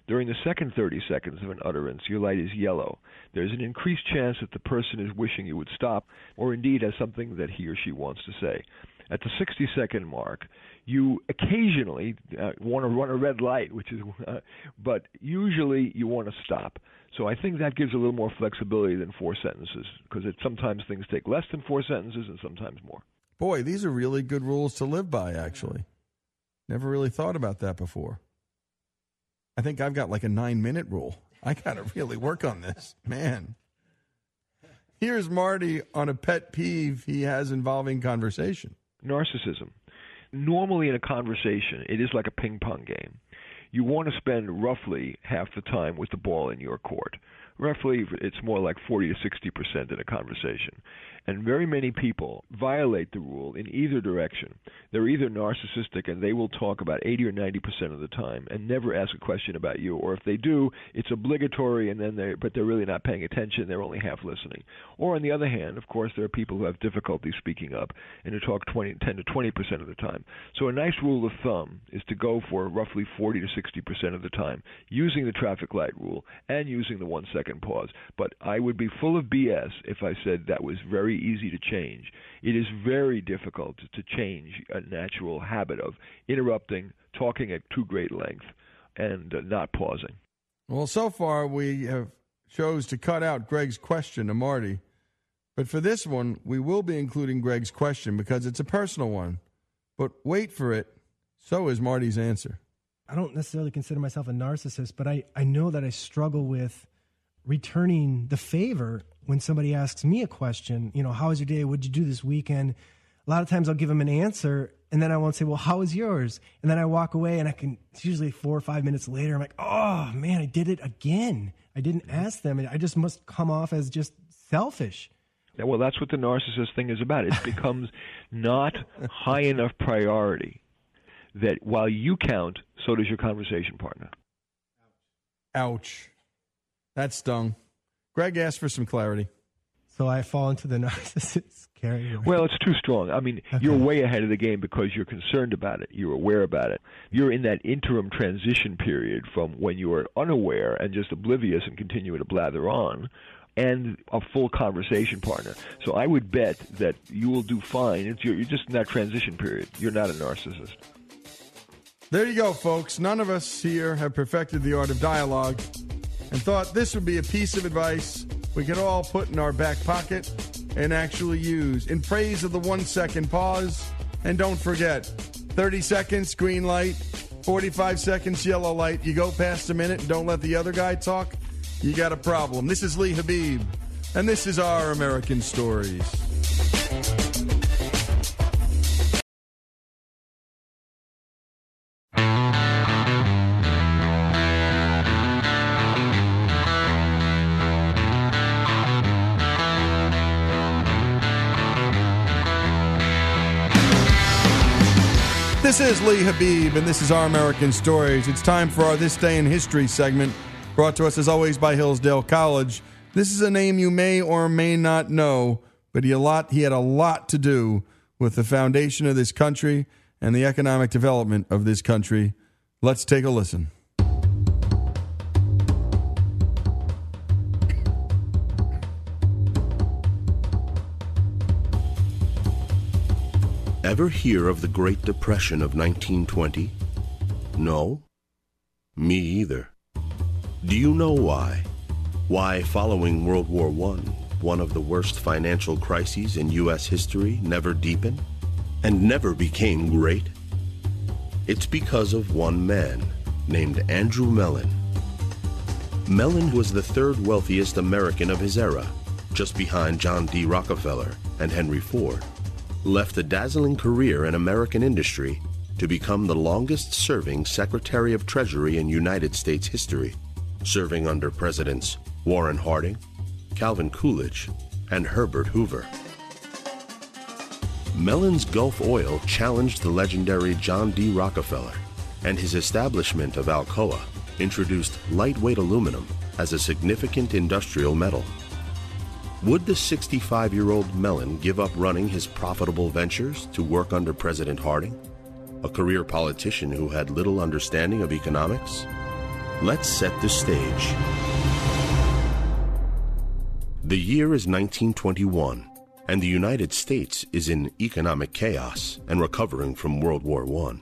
During the second 30 seconds of an utterance, your light is yellow. There's an increased chance that the person is wishing you would stop, or indeed has something that he or she wants to say. At the 60 second mark, you occasionally uh, want to run a red light, which is, uh, but usually you want to stop. So I think that gives a little more flexibility than four sentences, because sometimes things take less than four sentences and sometimes more. Boy, these are really good rules to live by, actually. Never really thought about that before. I think I've got like a nine minute rule. I got to really work on this, man. Here's Marty on a pet peeve he has involving conversation narcissism. Normally, in a conversation, it is like a ping pong game. You want to spend roughly half the time with the ball in your court roughly it's more like 40 to 60 percent in a conversation. And very many people violate the rule in either direction. They're either narcissistic and they will talk about 80 or 90 percent of the time and never ask a question about you, or if they do, it's obligatory and then they but they're really not paying attention. They're only half listening. Or on the other hand, of course, there are people who have difficulty speaking up and who talk 20, 10 to 20 percent of the time. So a nice rule of thumb is to go for roughly 40 to 60 percent of the time using the traffic light rule and using the one second second pause. But I would be full of BS if I said that was very easy to change. It is very difficult to change a natural habit of interrupting, talking at too great length, and uh, not pausing. Well, so far we have chose to cut out Greg's question to Marty. But for this one, we will be including Greg's question because it's a personal one. But wait for it. So is Marty's answer. I don't necessarily consider myself a narcissist, but I, I know that I struggle with returning the favor when somebody asks me a question. You know, how was your day? What'd you do this weekend? A lot of times I'll give them an answer and then I won't say, well, how was yours? And then I walk away and I can, it's usually four or five minutes later. I'm like, oh man, I did it again. I didn't mm-hmm. ask them. And I just must come off as just selfish. Yeah, well, that's what the narcissist thing is about. It becomes not high enough priority that while you count, so does your conversation partner. Ouch. That stung. Greg asked for some clarity. So I fall into the narcissist category. Well, it's too strong. I mean, okay. you're way ahead of the game because you're concerned about it. You're aware about it. You're in that interim transition period from when you are unaware and just oblivious and continuing to blather on and a full conversation partner. So I would bet that you will do fine. It's, you're, you're just in that transition period. You're not a narcissist. There you go, folks. None of us here have perfected the art of dialogue and thought this would be a piece of advice we could all put in our back pocket and actually use in praise of the one second pause. And don't forget 30 seconds, green light, 45 seconds, yellow light. You go past a minute and don't let the other guy talk, you got a problem. This is Lee Habib. and this is Our American Stories. Is Lee Habib, and this is Our American Stories. It's time for our This Day in History segment, brought to us as always by Hillsdale College. This is a name you may or may not know, but he, a lot, he had a lot to do with the foundation of this country and the economic development of this country. Let's take a listen. Ever hear of the Great Depression of 1920? No? Me either. Do you know why? Why, following World War I, one of the worst financial crises in U.S. history never deepened and never became great? It's because of one man named Andrew Mellon. Mellon was the third wealthiest American of his era, just behind John D. Rockefeller and Henry Ford left a dazzling career in American industry to become the longest serving Secretary of Treasury in United States history, serving under Presidents Warren Harding, Calvin Coolidge, and Herbert Hoover. Mellon's Gulf Oil challenged the legendary John D. Rockefeller, and his establishment of Alcoa introduced lightweight aluminum as a significant industrial metal. Would the 65 year old Mellon give up running his profitable ventures to work under President Harding, a career politician who had little understanding of economics? Let's set the stage. The year is 1921, and the United States is in economic chaos and recovering from World War I.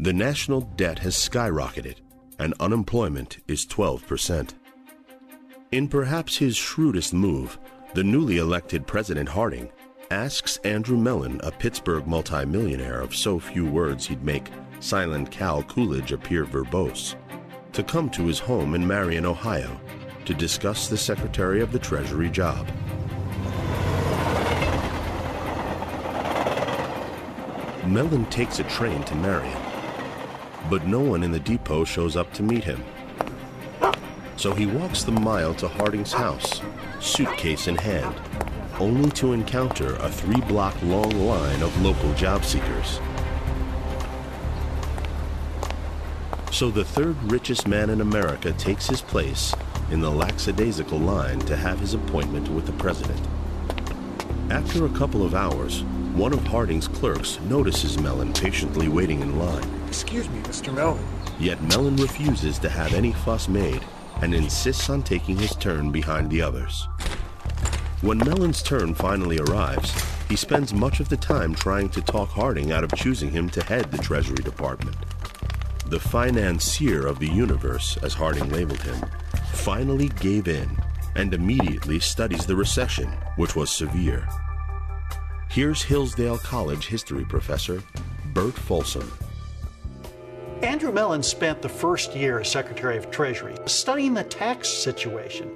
The national debt has skyrocketed, and unemployment is 12%. In perhaps his shrewdest move, the newly elected President Harding asks Andrew Mellon, a Pittsburgh multimillionaire of so few words he'd make silent Cal Coolidge appear verbose, to come to his home in Marion, Ohio, to discuss the Secretary of the Treasury job. Mellon takes a train to Marion, but no one in the depot shows up to meet him. So he walks the mile to Harding's house, suitcase in hand, only to encounter a three block long line of local job seekers. So the third richest man in America takes his place in the lackadaisical line to have his appointment with the president. After a couple of hours, one of Harding's clerks notices Mellon patiently waiting in line. Excuse me, Mr. Mellon. Yet Mellon refuses to have any fuss made and insists on taking his turn behind the others. When Mellon's turn finally arrives, he spends much of the time trying to talk Harding out of choosing him to head the Treasury Department. The financier of the universe, as Harding labeled him, finally gave in and immediately studies the recession, which was severe. Here's Hillsdale College history professor Burt Folsom. Andrew Mellon spent the first year as Secretary of Treasury studying the tax situation.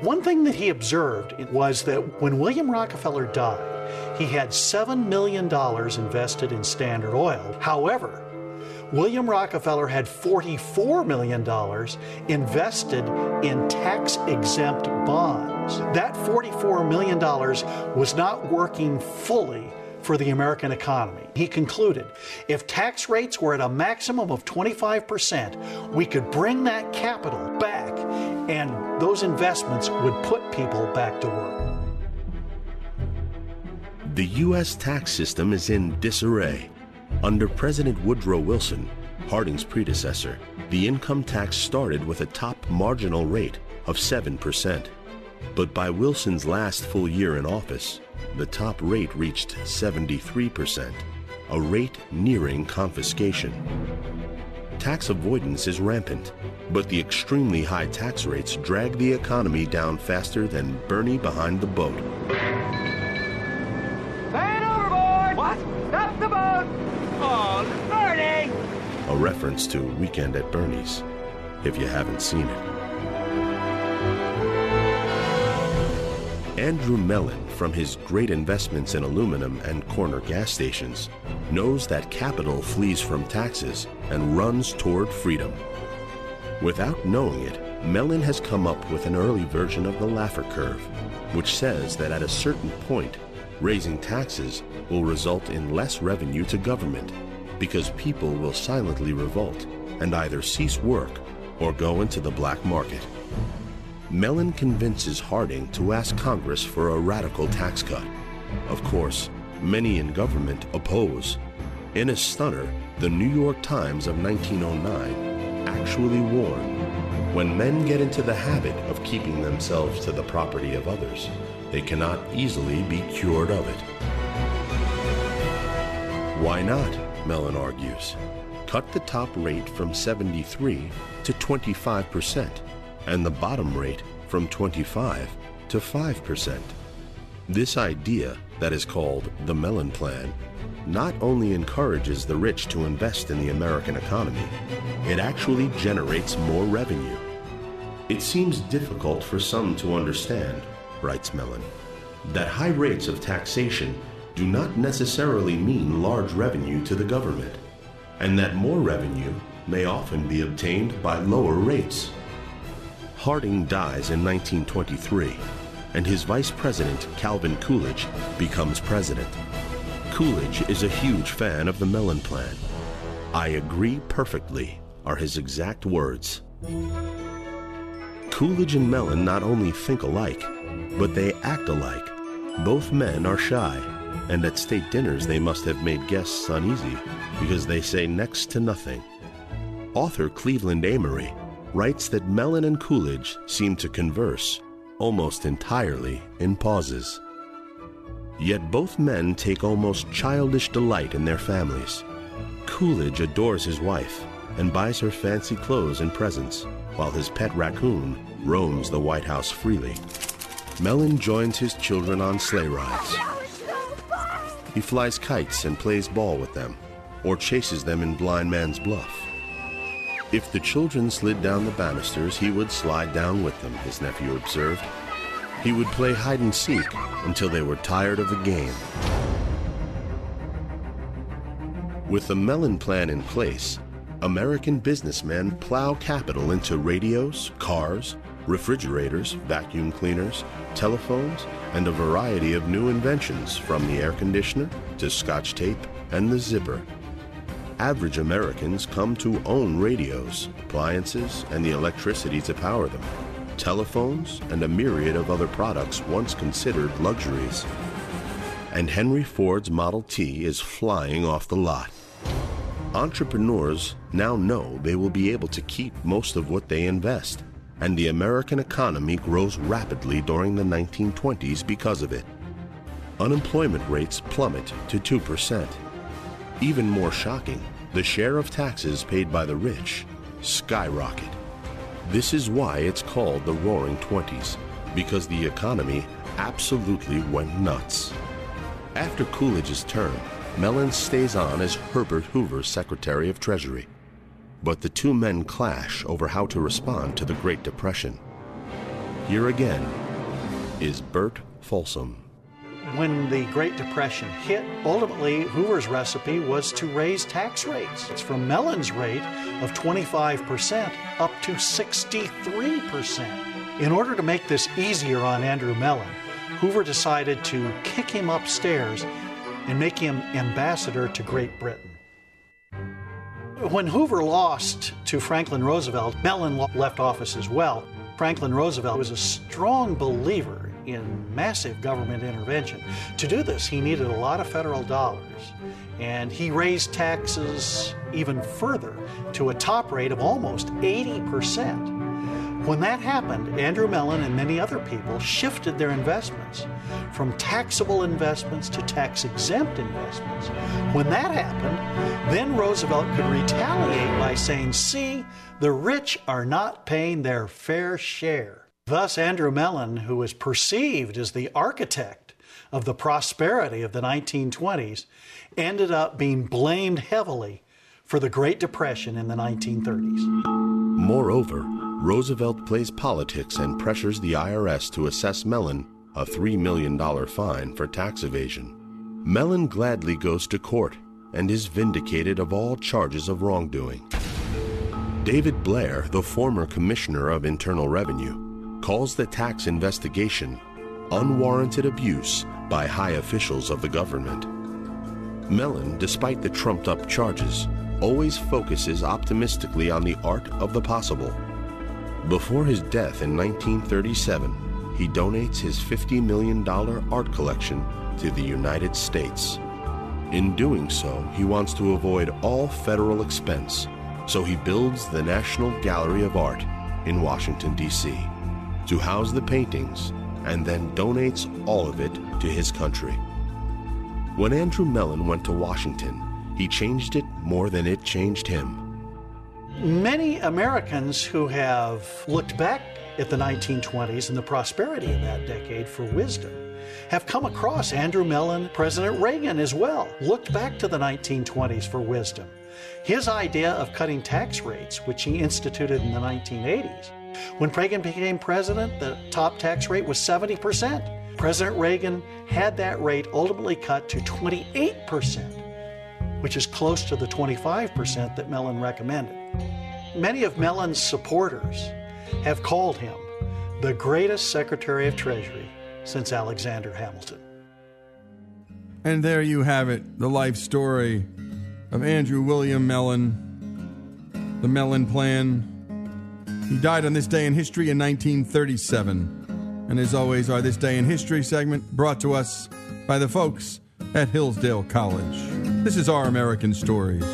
One thing that he observed was that when William Rockefeller died, he had $7 million invested in Standard Oil. However, William Rockefeller had $44 million invested in tax exempt bonds. That $44 million was not working fully for the American economy. He concluded if tax rates were at a maximum of 25%, we could bring that capital back and those investments would put people back to work. The U.S. tax system is in disarray. Under President Woodrow Wilson, Harding's predecessor, the income tax started with a top marginal rate of 7%. But by Wilson's last full year in office, the top rate reached 73%, a rate nearing confiscation. Tax avoidance is rampant, but the extremely high tax rates drag the economy down faster than Bernie behind the boat. Man overboard! What? Stop the boat! Oh, Bernie! A reference to Weekend at Bernie's, if you haven't seen it. Andrew Mellon, from his great investments in aluminum and corner gas stations, knows that capital flees from taxes and runs toward freedom. Without knowing it, Mellon has come up with an early version of the Laffer curve, which says that at a certain point, raising taxes will result in less revenue to government because people will silently revolt and either cease work or go into the black market. Mellon convinces Harding to ask Congress for a radical tax cut. Of course, many in government oppose. In a stunner, the New York Times of 1909 actually warned when men get into the habit of keeping themselves to the property of others, they cannot easily be cured of it. Why not? Mellon argues. Cut the top rate from 73 to 25% and the bottom rate from 25 to 5%. This idea, that is called the Mellon Plan, not only encourages the rich to invest in the American economy, it actually generates more revenue. It seems difficult for some to understand, writes Mellon, that high rates of taxation do not necessarily mean large revenue to the government, and that more revenue may often be obtained by lower rates. Harding dies in 1923, and his vice president, Calvin Coolidge, becomes president. Coolidge is a huge fan of the Mellon Plan. I agree perfectly, are his exact words. Coolidge and Mellon not only think alike, but they act alike. Both men are shy, and at state dinners they must have made guests uneasy because they say next to nothing. Author Cleveland Amory writes that Mellon and Coolidge seem to converse almost entirely in pauses. Yet both men take almost childish delight in their families. Coolidge adores his wife and buys her fancy clothes and presents, while his pet raccoon roams the White House freely. Mellon joins his children on sleigh rides. He flies kites and plays ball with them, or chases them in Blind Man's Bluff. If the children slid down the banisters, he would slide down with them, his nephew observed. He would play hide and seek until they were tired of the game. With the Mellon Plan in place, American businessmen plow capital into radios, cars, refrigerators, vacuum cleaners, telephones, and a variety of new inventions from the air conditioner to scotch tape and the zipper. Average Americans come to own radios, appliances, and the electricity to power them, telephones, and a myriad of other products once considered luxuries. And Henry Ford's Model T is flying off the lot. Entrepreneurs now know they will be able to keep most of what they invest, and the American economy grows rapidly during the 1920s because of it. Unemployment rates plummet to 2%. Even more shocking, the share of taxes paid by the rich skyrocket. This is why it's called the Roaring Twenties, because the economy absolutely went nuts. After Coolidge's term, Mellon stays on as Herbert Hoover's Secretary of Treasury. But the two men clash over how to respond to the Great Depression. Here again is Burt Folsom. When the Great Depression hit, ultimately Hoover's recipe was to raise tax rates. It's from Mellon's rate of 25% up to 63%. In order to make this easier on Andrew Mellon, Hoover decided to kick him upstairs and make him ambassador to Great Britain. When Hoover lost to Franklin Roosevelt, Mellon left office as well. Franklin Roosevelt was a strong believer in massive government intervention. To do this, he needed a lot of federal dollars, and he raised taxes even further to a top rate of almost 80%. When that happened, Andrew Mellon and many other people shifted their investments from taxable investments to tax exempt investments. When that happened, then Roosevelt could retaliate by saying, See, the rich are not paying their fair share. Thus, Andrew Mellon, who was perceived as the architect of the prosperity of the 1920s, ended up being blamed heavily for the Great Depression in the 1930s. Moreover, Roosevelt plays politics and pressures the IRS to assess Mellon a $3 million fine for tax evasion. Mellon gladly goes to court and is vindicated of all charges of wrongdoing. David Blair, the former Commissioner of Internal Revenue, calls the tax investigation unwarranted abuse by high officials of the government. Mellon, despite the trumped up charges, always focuses optimistically on the art of the possible. Before his death in 1937, he donates his $50 million art collection to the United States. In doing so, he wants to avoid all federal expense, so he builds the National Gallery of Art in Washington, D.C., to house the paintings and then donates all of it to his country. When Andrew Mellon went to Washington, he changed it more than it changed him. Many Americans who have looked back at the 1920s and the prosperity of that decade for wisdom have come across Andrew Mellon, President Reagan as well, looked back to the 1920s for wisdom. His idea of cutting tax rates, which he instituted in the 1980s, when Reagan became president, the top tax rate was 70%. President Reagan had that rate ultimately cut to 28%, which is close to the 25% that Mellon recommended. Many of Mellon's supporters have called him the greatest Secretary of Treasury since Alexander Hamilton. And there you have it the life story of Andrew William Mellon, the Mellon Plan. He died on this day in history in 1937. And as always, our This Day in History segment brought to us by the folks at Hillsdale College. This is Our American Stories.